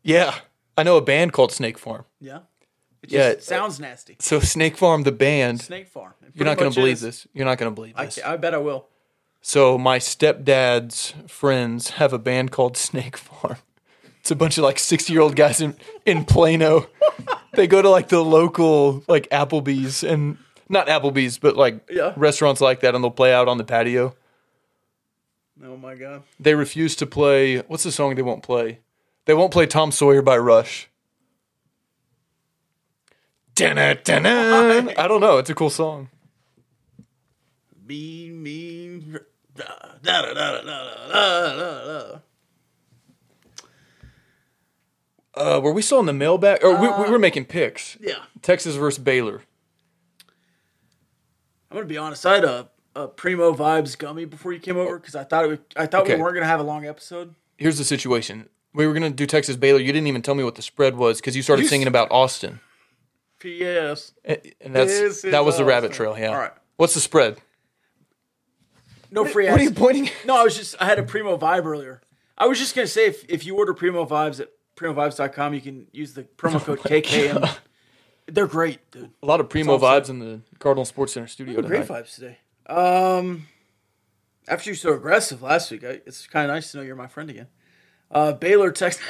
Yeah, I know a band called Snake Farm. Yeah. It Yeah, just sounds nasty. So Snake Farm, the band. Snake Farm. It You're not going to believe is. this. You're not going to believe I, this. I bet I will. So my stepdad's friends have a band called Snake Farm. It's a bunch of like 60 year old guys in, in Plano. they go to like the local like Applebee's and not Applebee's, but like Yeah. restaurants like that, and they'll play out on the patio. Oh my god. They refuse to play. What's the song they won't play? They won't play Tom Sawyer by Rush. I don't know. It's a cool song. Be me. Da, da, da, da, da, da, da, da. Uh, were we still in the mailbag? Or we, we were making picks. Yeah. Texas versus Baylor. I'm gonna be honest. I had a, a Primo Vibes gummy before you came over because I thought it would, I thought Okay. we weren't gonna have a long episode. Here's the situation. We were gonna do Texas Baylor. You didn't even tell me what the spread was because you started You s- singing about Austin, P.S. and and that's that was the rabbit trail. Yeah. All right. What's the spread? No free What are you pointing? at? No, I was just I had a Primo Vibe earlier. I was just gonna say if, if you order Primo Vibes at primovibes.com, you can use the promo code KKM. They're great, dude. A lot of primo vibes in the Cardinal Sports Center studio Great vibes today. Um, after you were so aggressive last week, I, it's kind of nice to know you're my friend again. Uh, Baylor text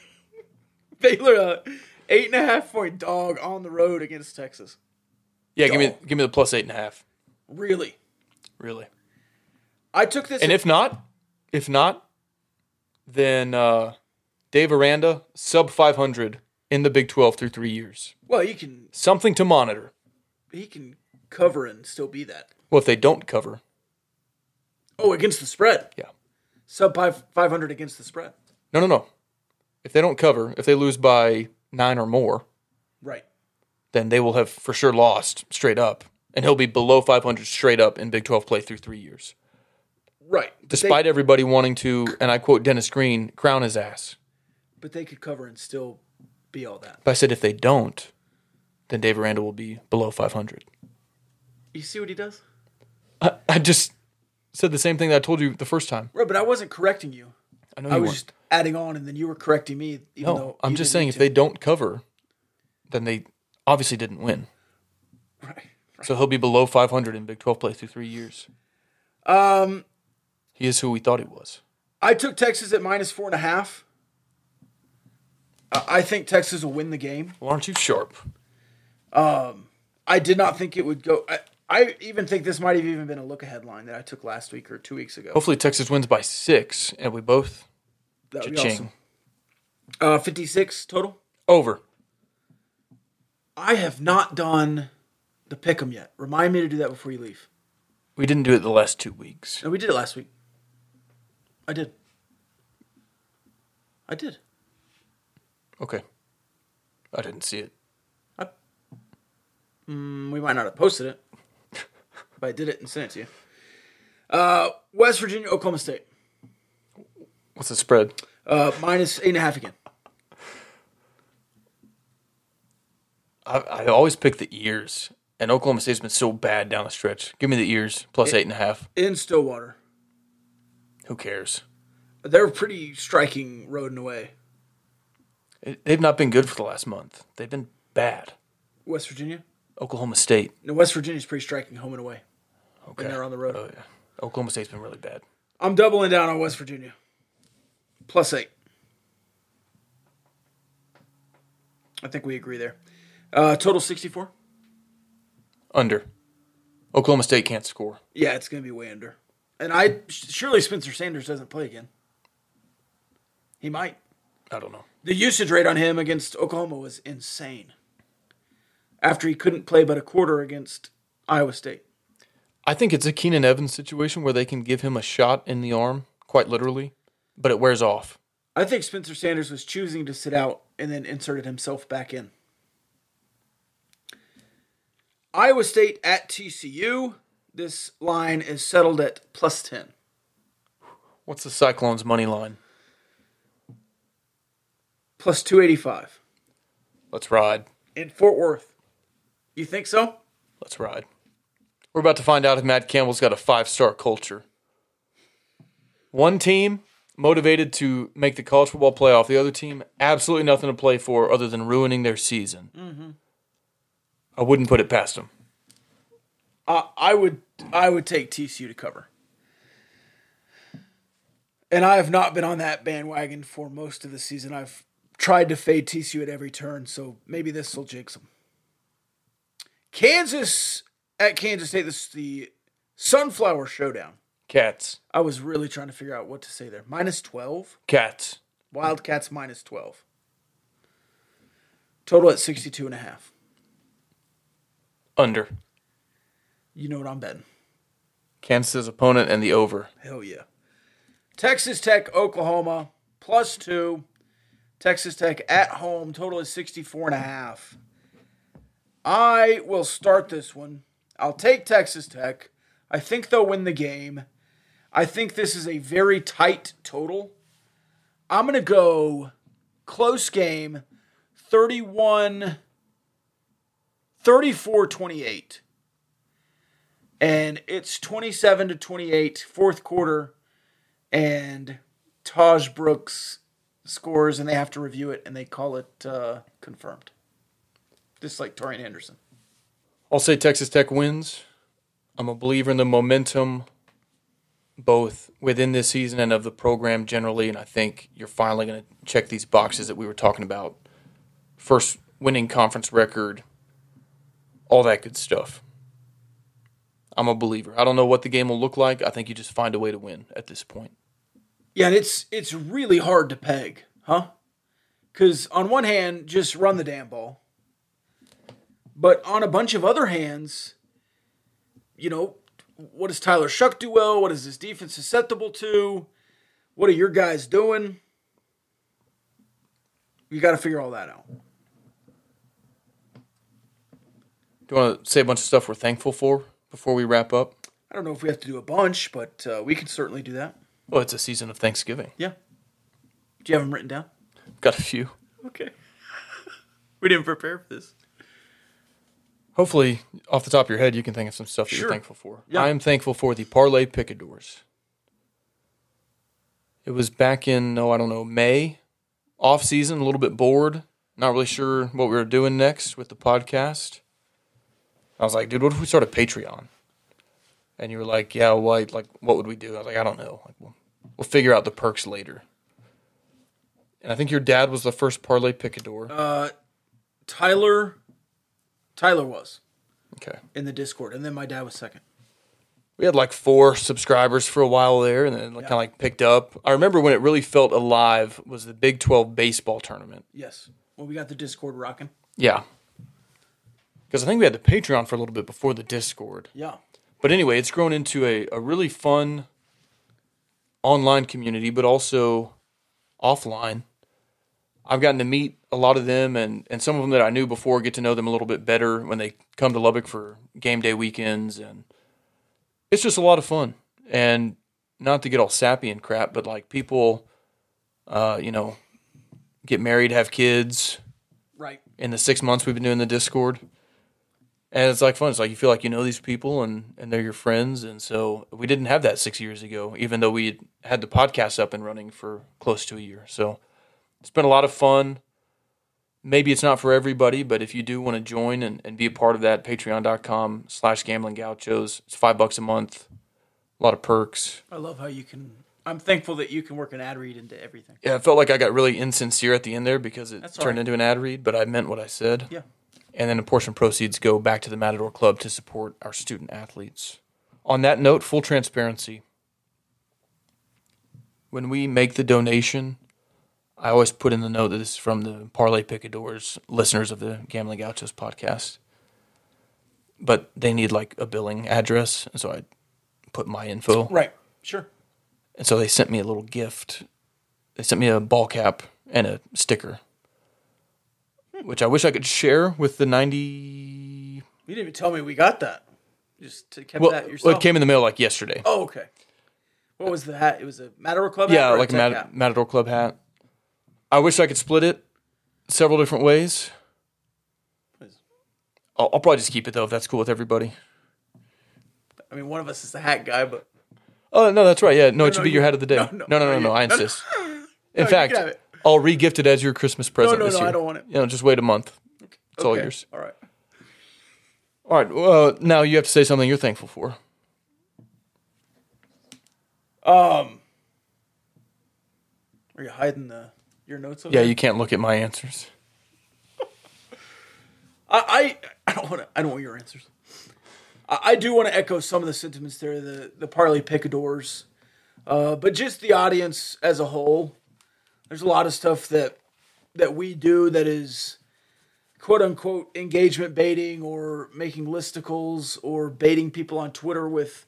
Baylor uh, eight and a half point dog on the road against Texas. Yeah, give me give me the plus eight and a half. Really, Really. I took this. And if not, if not, then uh, Dave Aranda sub five hundred in the Big Twelve through three years. well, you can Something to monitor. he can cover and still be that. Well, if they don't cover, Oh, against the spread. yeah. Sub five five hundred against the spread. No, no, no. If they don't cover, if they lose by nine or more, Right. then they will have for sure lost straight up, and he'll be below 500 straight up in Big 12 play through three years. Right. Despite they, everybody wanting to, and I quote Dennis Green, crown his ass. but they could cover and still be all that. But I said if they don't, then Dave Aranda will be below 500. You see what he does? I, I just said the same thing that I told you the first time. Right, but I wasn't correcting you. I know I you was weren't. just adding on, and then you were correcting me. Even No, though I'm just saying if to. they don't cover, then they obviously didn't win. Right. So he'll be below 500 in Big 12 play through three years. Um, He is who we thought he was. I took Texas at minus four and a half. I I think Texas will win the game. Well, aren't you sharp? Um, I did not think it would go. I, I even think this might have even been a look ahead line that I took last week or two weeks ago. Hopefully Texas wins by six, and we both That would be awesome. Uh, 56 total. over. I have not done the pick 'em yet. Remind me to do that before you leave. We didn't do it the last two weeks. No, we did it last week. I did. I did. Okay. I didn't see it. Mm, we might not have posted it, but I did it and sent it to you. Uh, West Virginia, Oklahoma State. What's the spread? Uh, minus eight and a half again. I, I always pick the ears, and Oklahoma State's been so bad down the stretch. Give me the ears plus eight and a half. In Stillwater. Who cares? They're pretty striking road and away. It, they've not been good for the last month. They've been bad. West Virginia? Oklahoma State. No, West Virginia's pretty striking home and away. Okay. And they're on the road. Oh yeah. Oklahoma State's been really bad. I'm doubling down on West Virginia. Plus eight. I think we agree there. Uh, total 64? Under. Oklahoma State can't score. Yeah, it's going to be way under. And I surely Spencer Sanders doesn't play again. He might. I don't know. The usage rate on him against Oklahoma was insane. After he couldn't play but a quarter against Iowa State. I think it's a Keenan Evans situation where they can give him a shot in the arm, quite literally, but it wears off. I think Spencer Sanders was choosing to sit out and then inserted himself back in. Iowa State at TCU. This line is settled at plus 10. What's the Cyclones' money line? Plus 285. Let's ride. In Fort Worth. You think so? Let's ride. We're about to find out if Matt Campbell's got a five star culture. One team motivated to make the college football playoff, the other team absolutely nothing to play for other than ruining their season. I wouldn't put it past them. Uh, I would I would take TCU to cover. And I have not been on that bandwagon for most of the season. I've tried to fade TCU at every turn, so maybe this will jinx them. Kansas at Kansas State. This is the Sunflower Showdown. Cats. I was really trying to figure out what to say there. Minus 12. Cats. Wildcats minus 12. Total at 62 and a half. Under. You know what I'm betting. Kansas's opponent and the over. Hell yeah. Texas Tech, Oklahoma, plus two. Texas Tech at home, total is 64 and a half. I will start this one. I'll take Texas Tech. I think they'll win the game. I think this is a very tight total. I'm going to go close game 31 34 28. And it's 27 to 28, fourth quarter and Tahj Brooks scores, and they have to review it, and they call it uh, confirmed. Just like Taurean Henderson. I'll say Texas Tech wins. I'm a believer in the momentum, both within this season and of the program generally. And I think you're finally going to check these boxes that we were talking about. First winning conference record, all that good stuff. I'm a believer. I don't know what the game will look like. I think you just find a way to win at this point. Yeah, and it's it's really hard to peg, huh? Because on one hand, just run the damn ball, but on a bunch of other hands, you know, what does Tyler Shough do well? What is this defense susceptible to? What are your guys doing? You got to figure all that out. Do you want to say a bunch of stuff we're thankful for before we wrap up? I don't know if we have to do a bunch, but uh, we can certainly do that. Well, it's a season of Thanksgiving. Yeah. Do you have them written down? Got a few. Okay. we didn't prepare for this. Hopefully, off the top of your head, you can think of some stuff that Sure. you're thankful for. Yeah. I am thankful for the Parlay Picadors. It was back in, oh, I don't know, May, off season, a little bit bored, not really sure what we were doing next with the podcast. I was like, dude, what if we start a Patreon? And you were like, yeah, what, like, what would we do? I was like, I don't know. Like, we'll, we'll figure out the perks later. And I think your dad was the first Parlay Picador. Uh, Tyler, Tyler was okay. in the Discord, and then my dad was second. we had like four subscribers for a while there and then kind of like picked up i remember when it really felt alive was the big 12 baseball tournament Yes. Well, we got the Discord rocking. yeah because i think we had the patreon for a little bit before the discord Yeah. but anyway it's grown into a, a really fun online community but also offline i've gotten to meet a lot of them and, and some of them that i knew before get to know them a little bit better when they come to lubbock for game day weekends and it's just a lot of fun and not to get all sappy and crap but like people uh, you know get married have kids Right. in the six months we've been doing the Discord. And it's like fun. It's like you feel like you know these people and, and they're your friends. And so we didn't have that six years ago, even though we had had the podcast up and running for close to a year. So it's been a lot of fun. Maybe it's not for everybody, but if you do want to join and, and be a part of that, patreon.com slash gambling gauchos. It's five bucks a month. A lot of perks. I love how you can. I'm thankful that you can work an ad read into everything. Yeah, it felt like I got really insincere at the end there because it That's turned right. into an ad read, but I meant what I said. Yeah. And then a portion of proceeds go back to the Matador Club to support our student athletes. On that note, full transparency. When we make the donation, I always put in the note that this is from the Parlay Picadors listeners of the Gambling Gauchos podcast. But they need like a billing address, and so I put my info. Right. Sure. And so they sent me a little gift. They sent me a ball cap and a sticker, hmm. which I wish I could share with the 90. You didn't even tell me we got that. You Just to kept Well, that yourself. well, it came in the mail like yesterday. Oh, okay. What was the hat? It was a Matador Club hat. yeah, like a Mat- Matador Club hat. I wish I could split it several different ways. I'll, I'll probably just keep it though if that's cool with everybody. I mean, one of us is the hat guy, but Oh no, that's right. Yeah, no, it should no, be you- your hat of the day. no, No, no, no, no, no. no, I no, no. insist. In you fact, can have it. I'll re-gift it as your Christmas present no, this no, year. I don't want it. You know, just wait a month. It's all Okay, yours. All right. All right. Well, now you have to say something you're thankful for. Um, are you hiding the your notes? Yeah, there? you can't look at my answers. I, I, I don't want to. I don't want your answers. I, I do want to echo some of the sentiments there. The the Parlay Picadors, uh, but just the audience as a whole. There's a lot of stuff that that we do that is quote unquote engagement baiting or making listicles or baiting people on Twitter with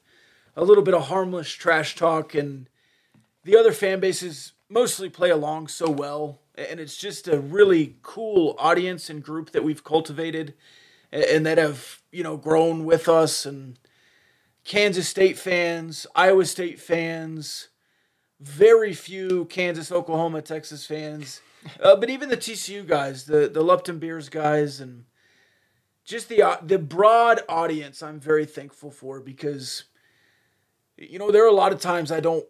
a little bit of harmless trash talk and the other fan bases mostly play along so well and it's just a really cool audience and group that we've cultivated and that have you know grown with us and Kansas State fans, Iowa State fans, very few Kansas, Oklahoma, Texas fans, uh, but even the TCU guys, the the Lupton Beers guys, and just the uh, the broad audience. I'm very thankful for because you know there are a lot of times I don't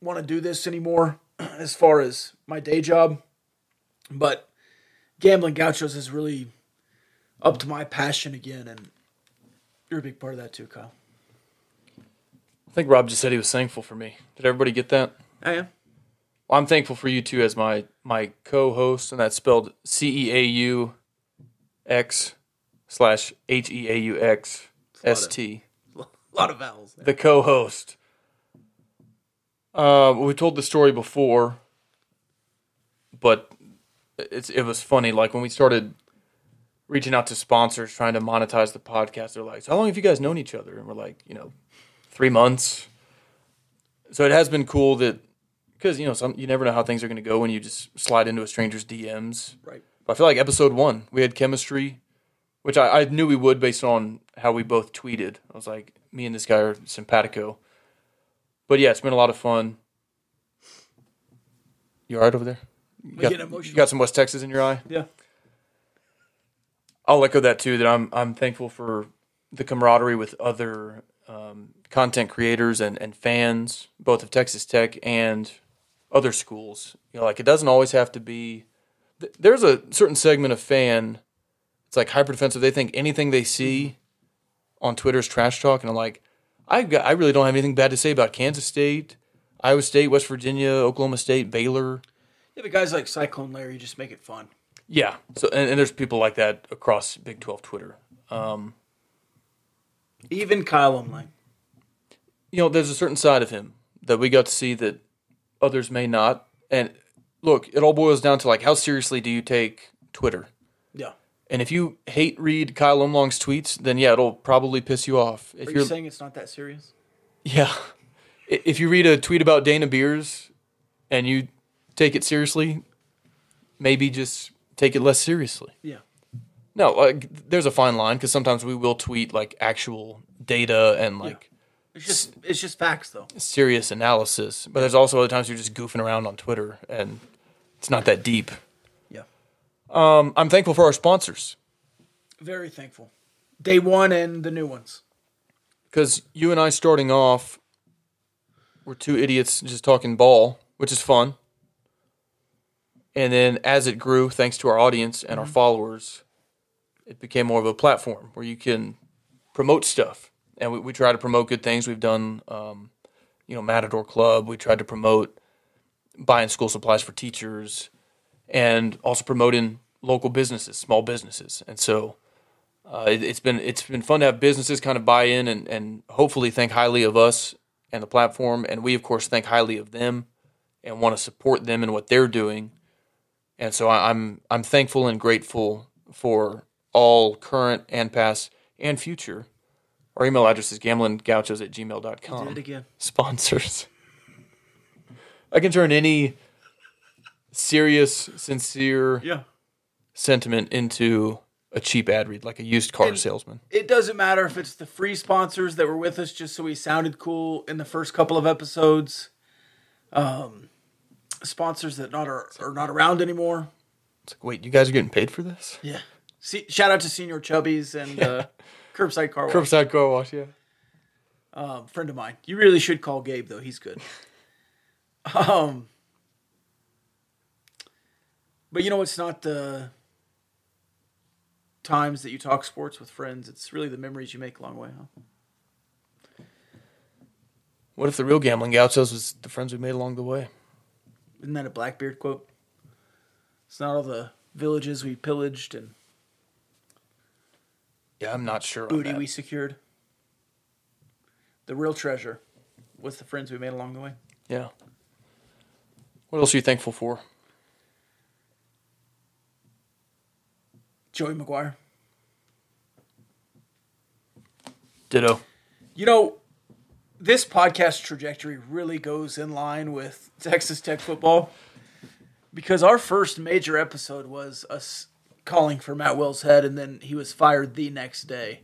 want to do this anymore as far as my day job, but gambling gauchos is really up to my passion again, and you're a big part of that too, Kyle. I think Rob just said he was thankful for me. Did everybody get that? I am. Well, I'm thankful for you too as my my co-host, and that's spelled C E A U X slash H E A U X S T. A lot of vowels. There. The co-host. Uh, we told the story before, but it's it was funny. Like when we started reaching out to sponsors trying to monetize the podcast, they're like, so "How long have you guys known each other?" And we're like, "You know, three months." So it has been cool that because you know some you never know how things are going to go when you just slide into a stranger's DMs. Right. But I feel like episode one we had chemistry, which I, I knew we would based on how we both tweeted. I was like, me and this guy are simpatico. But yeah, it's been a lot of fun. You all right over there? You got, you got some West Texas in your eye. Yeah. I'll echo that too. That I'm I'm thankful for the camaraderie with other um, content creators and, and fans, both of Texas Tech and other schools. You know, like it doesn't always have to be. th- There's a certain segment of fan. It's like hyper defensive. They think anything they see on Twitter is trash talk, and I'm like, I got, I really don't have anything bad to say about Kansas State, Iowa State, West Virginia, Oklahoma State, Baylor. Yeah, but guys like Cyclone Larry just make it fun. Yeah. So and, and there's people like that across Big Twelve Twitter. Um, Even Kyle Umlang. you know, there's a certain side of him that we got to see that others may not. And look, it all boils down to like how seriously do you take Twitter? Yeah. And if you hate read Kyle Umlong's tweets, then yeah, it'll probably piss you off. If Are you're you saying it's not that serious? yeah, if you read a tweet about Dana Beers and you take it seriously, maybe just take it less seriously. Yeah. No, like there's a fine line because sometimes we will tweet like actual data and like It's just it's just facts though. serious analysis, but there's also other times you're just goofing around on Twitter and it's not that deep. Um, I'm thankful for our sponsors Very thankful. Day one and the new ones. because you and I starting off, we're two idiots just talking ball, which is fun. And then as it grew, thanks to our audience and our followers, it became more of a platform where you can promote stuff. And we, we try to promote good things. We've done, um, you know, Matador Club. We tried to promote buying school supplies for teachers and also promoting local businesses, small businesses. And so uh, it, it's been it's been fun to have businesses kind of buy in and, and hopefully think highly of us and the platform. And we, of course, think highly of them and want to support them and what they're doing. And so I, I'm I'm thankful and grateful for all current and past and future. Our email address is gamblinggauchos at gmail.com. Did it again. Sponsors. I can turn any serious, sincere Yeah. sentiment into a cheap ad read, like a used car salesman. It doesn't matter if it's the free sponsors that were with us just so we sounded cool in the first couple of episodes. Um, sponsors that not are, are not around anymore. It's like, wait, you guys are getting paid for this? Yeah. See, shout out to Señor Chubby's and uh, Curbside Car Wash. Curbside car wash, yeah. um, friend of mine. You really should call Gabe though. He's good. Um, but you know, it's not the times that you talk sports with friends. It's really the memories you make along the way. Huh? What if the real gambling gauchos was the friends we made along the way? Isn't that a Blackbeard quote? It's not all the villages we pillaged and Yeah, I'm not sure. booty we secured. The real treasure was the friends we made along the way. Yeah. What else are you thankful for? Joey McGuire. Ditto. You know, this podcast trajectory really goes in line with Texas Tech football because our first major episode was us calling for Matt Wells' head, and then he was fired the next day.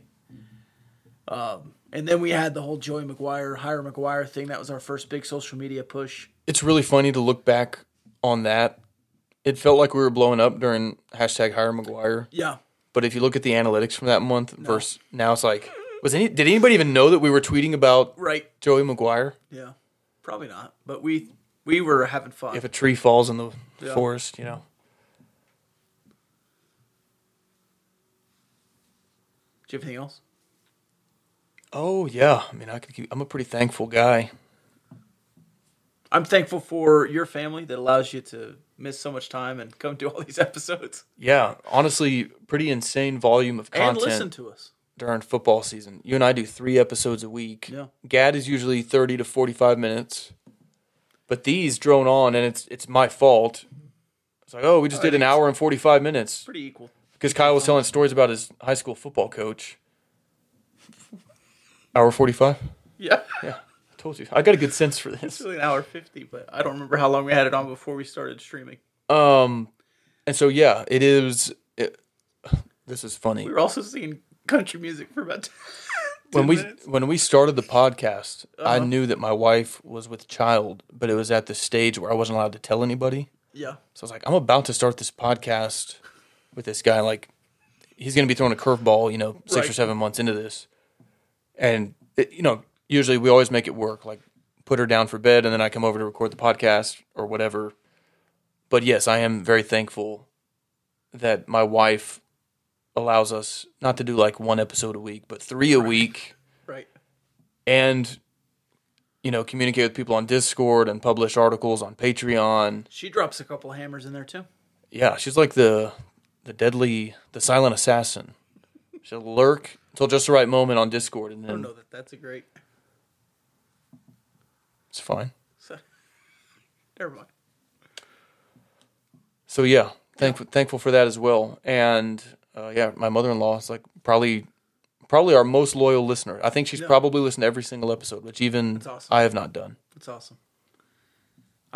Um, and then we had the whole Joey McGuire, hire McGuire thing. That was our first big social media push. It's really funny to look back on that. It felt like we were blowing up during hashtag hire McGuire. Yeah. But if you look at the analytics from that month versus now, it's like, was any did anybody even know that we were tweeting about Right. Joey McGuire? Yeah. Probably not. But we we were having fun. If a tree falls in the Yeah. forest, you know. Do you have anything else? Oh yeah, I mean, I could keep. I'm a pretty thankful guy. I'm thankful for your family that allows you to miss so much time and come to all these episodes Yeah, honestly, pretty insane volume of and content listen to us. during football season. You and I do three episodes a week. Yeah. Gad is usually 30 to 45 minutes, but these drone on, and it's it's my fault. It's like, oh, we just did an hour and 45 minutes Pretty equal. because Kyle was telling stories about his high school football coach. Hour 45. Yeah. Yeah, told you. I got a good sense for this. It's really an hour 50, but I don't remember how long we had it on before we started streaming. Um, and so yeah, it is. It, this is funny. We were also singing country music for about 10 when we minutes. when we started the podcast, I Uh-huh. knew that my wife was with child, but it was at the stage where I wasn't allowed to tell anybody. Yeah. So I was like, I'm about to start this podcast with this guy. Like, he's going to be throwing a curveball, you know, six or seven months into this, and it, you know, usually we always make it work. Like, put her down for bed, and then I come over to record the podcast or whatever. But yes, I am very thankful that my wife allows us not to do like one episode a week, but three a week Right. and you know communicate with people on discord and publish articles on patreon She drops a couple hammers in there too. yeah she's like the the deadly the silent assassin she'll lurk until just the right moment on discord and I don't know that that's a great. It's fine So, never mind. so yeah thankful thankful for that as well and uh, yeah my mother-in-law is like probably probably our most loyal listener i think she's Yeah. probably listened to every single episode which even awesome. i have not done That's awesome.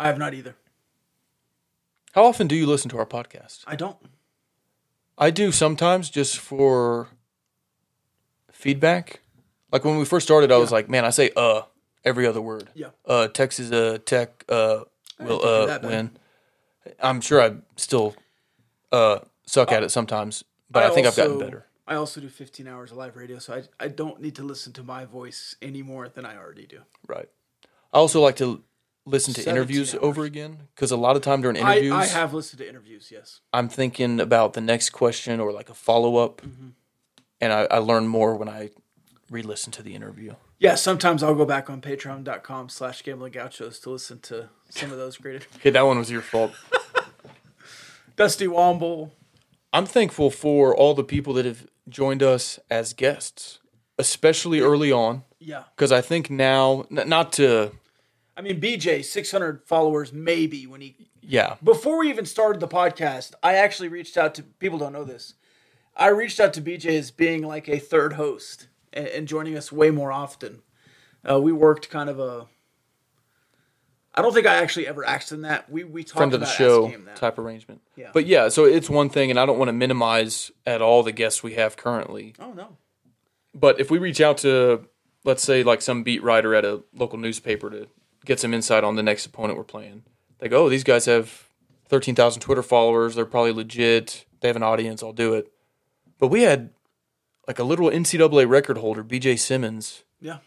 I have not either. how often do you listen to our podcast I don't. I do sometimes just for feedback. Like when we first started, I was like, man, I say uh every other word. Yeah. Uh, Texas uh tech uh will uh win. I'm sure I still uh suck at it sometimes, but I, think I've gotten better. I also do 15 hours of live radio, so I, I don't need to listen to my voice any more than I already do. Right. I also like to listen to interviews hours. over again because a lot of time during I, interviews, I have listened to interviews, yes. I'm thinking about the next question or like a follow up, Mm-hmm. and I, I learn more when I re-listen to the interview. Yeah, sometimes I'll go back on patreon.com slash gambling gauchos to listen to some of those great. Okay, that one was your fault. Dusty Womble. I'm thankful for all the people that have joined us as guests, especially early on, Yeah. because I think now, n- not to I mean, BJ, 600 followers, maybe when he. Yeah. Before we even started the podcast, I actually reached out to people. Don't know this. I reached out to BJ as being like a third host and, and joining us way more often. Uh, we worked kind of a. I don't think I actually ever asked him that. We we talked friend of the about show asking him that. type arrangement. Yeah. But yeah, so it's one thing, and I don't want to minimize at all the guests we have currently. Oh no. But if we reach out to, let's say, like some beat writer at a local newspaper to get some insight on the next opponent we're playing, they go, "Oh, these guys have thirteen thousand Twitter followers. They're probably legit. They have an audience. I'll do it." But we had like a little NCAA record holder, BJ Symons, Yeah.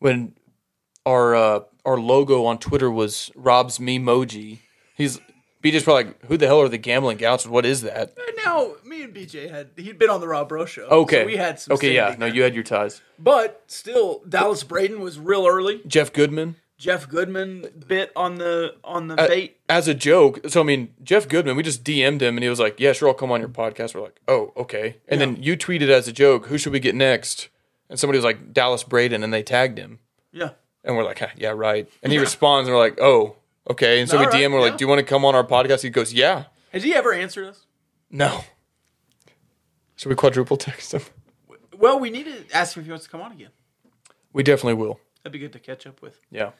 when our uh, our logo on Twitter was Rob's Memoji. He's BJ's probably like, who the hell are the gambling gouts? What is that? Now me and BJ had he'd been on the Rob Bro show. Okay, So we had some. okay, yeah. standing No, you had your ties. But still, Dallas Braden was real early. Jeff Goodman. Jeff Goodman bit on the on the bait. as a joke. So I mean, Jeff Goodman, we just DM'd him and he was like, "Yeah, sure, I'll come on your podcast." We're like, "Oh, okay." And then you tweeted as a joke, "Who should we get next?" And somebody was like, "Dallas Braden," and they tagged him, Yeah. and we're like, "Yeah, right." And he responds, and we're like, "Oh, okay." And so we All right, DM, we're yeah. like, "Do you want to come on our podcast?" He goes, "Yeah." Has he ever answered us? No. Should we quadruple text him? Well, we need to ask him if he wants to come on again. We definitely will. That'd be good to catch up with. Yeah.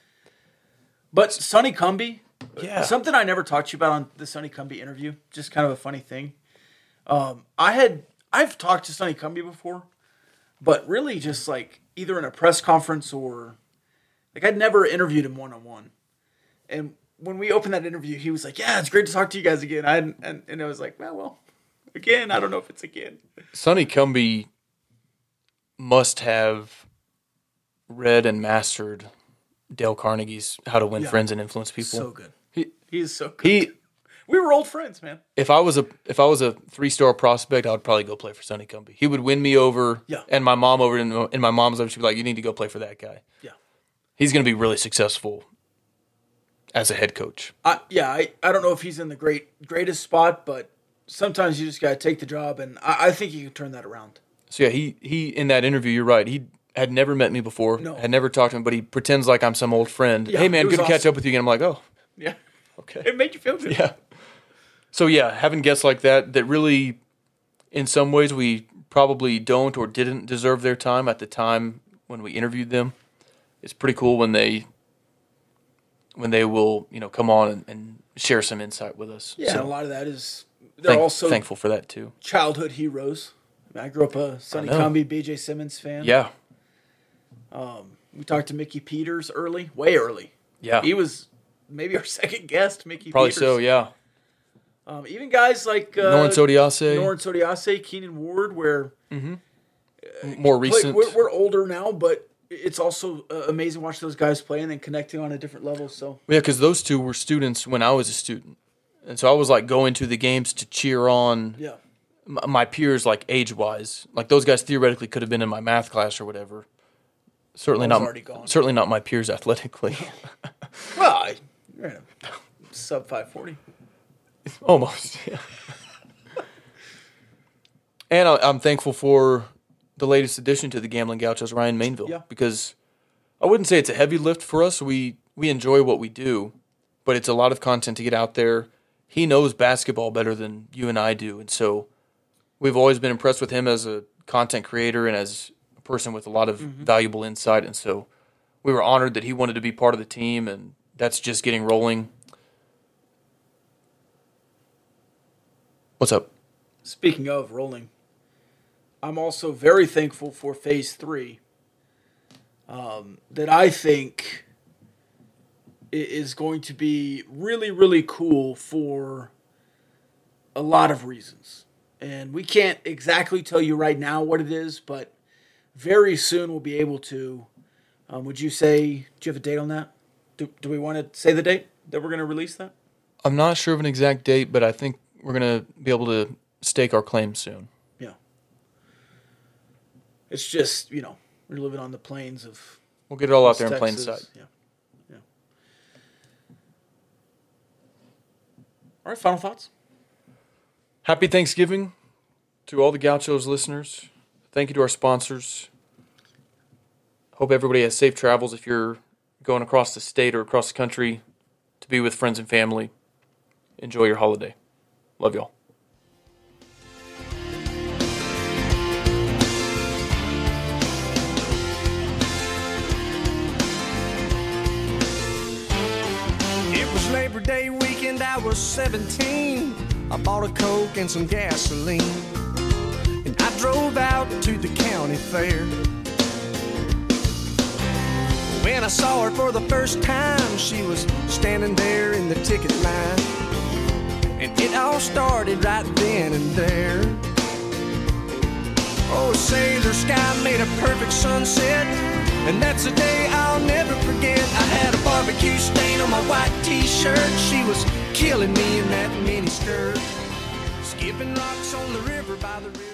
But Sonny Cumbie, Yeah. something I never talked to you about on the Sonny Cumbie interview, just kind of a funny thing. Um, I had I've talked to Sonny Cumbie before, but really just like either in a press conference or like I'd never interviewed him one on one. And when we opened that interview, he was like, "Yeah, it's great to talk to you guys again." I and and I was like, "Well, well, again, I don't know if it's again." Sonny Cumbie must have read and mastered Dale Carnegie's How to Win Yeah. Friends and Influence People. So good. He, He is so good. he we were old friends, man. if I was a if I was a three star prospect, I would probably go play for Sonny Cumbie. He would win me over, Yeah. and my mom over, and, and my mom's over. She'd be like, "You need to go play for that guy. Yeah. He's going to be really successful as a head coach." I, yeah, I, I don't know if he's in the great greatest spot, but sometimes you just got to take the job, and I, I think he can turn that around. So yeah, he he in that interview, you're right. He had never met me before, No. had never talked to him, but he pretends like I'm some old friend. Yeah, hey man, good to catch up with you again. I'm like, oh, Yeah, okay. it made you feel good. Yeah. So yeah, having guests like that that really, in some ways, we probably don't or didn't deserve their time at the time when we interviewed them. It's pretty cool when they when they will you know come on and, and share some insight with us. Yeah, so and a lot of that is they're thank- also thankful for that too. childhood heroes. I, grew up a Sonny I know. Cumbie, B.J. Symons fan. Yeah, we talked to Mickey Peters early, way early. yeah, He was maybe our second guest, Mickey. probably Peters. so. Yeah, Um, even guys like uh, Norense Odiase, Norense Odiase, Keenan Ward, where more play- recent. we're, we're older now, but it's also uh, amazing to watch those guys play and then connecting on a different level. So Yeah, because those two were students when I was a student, and so I was like going to the games to cheer on yeah, my peers, like age wise. Like those guys theoretically could have been in my math class or whatever. Certainly not. Certainly not my peers athletically. well, I, you're in a sub five forty. Almost. Yeah. and I, I'm thankful for the latest addition to the Gambling Gauchos, Ryan Mainville, Yeah. because I wouldn't say it's a heavy lift for us. We we enjoy what we do, but it's a lot of content to get out there. He knows basketball better than you and I do, and so we've always been impressed with him as a content creator and as person with a lot of valuable insight. And so we were honored that he wanted to be part of the team, and that's just getting rolling. What's up? Speaking of rolling, I'm also very thankful for Phase Three. Um, that I think is going to be really, really cool for a lot of reasons. And we can't exactly tell you right now what it is, but very soon we'll be able to. Um, would you say, do you have a date on that? Do, do we want to say the date that we're going to release that? I'm not sure of an exact date, but I think we're gonna be able to stake our claim soon. Yeah. It's just, you know, we're living on the plains of We'll get it all out there in plain sight. Yeah. Yeah. All right, final thoughts? Happy Thanksgiving to all the Gauchos listeners. Thank you to our sponsors. Hope everybody has safe travels if you're going across the state or across the country to be with friends and family, enjoy your holiday. Love y'all. It was Labor Day weekend, I was 17. I bought a Coke and some gasoline. Drove out to the county fair. When I saw her for the first time, she was standing there in the ticket line. And it all started right then and there. Oh, the sky made a perfect sunset. And that's a day I'll never forget. I had a barbecue stain on my white t-shirt. She was killing me in that mini skirt. Skipping rocks on the river by the river.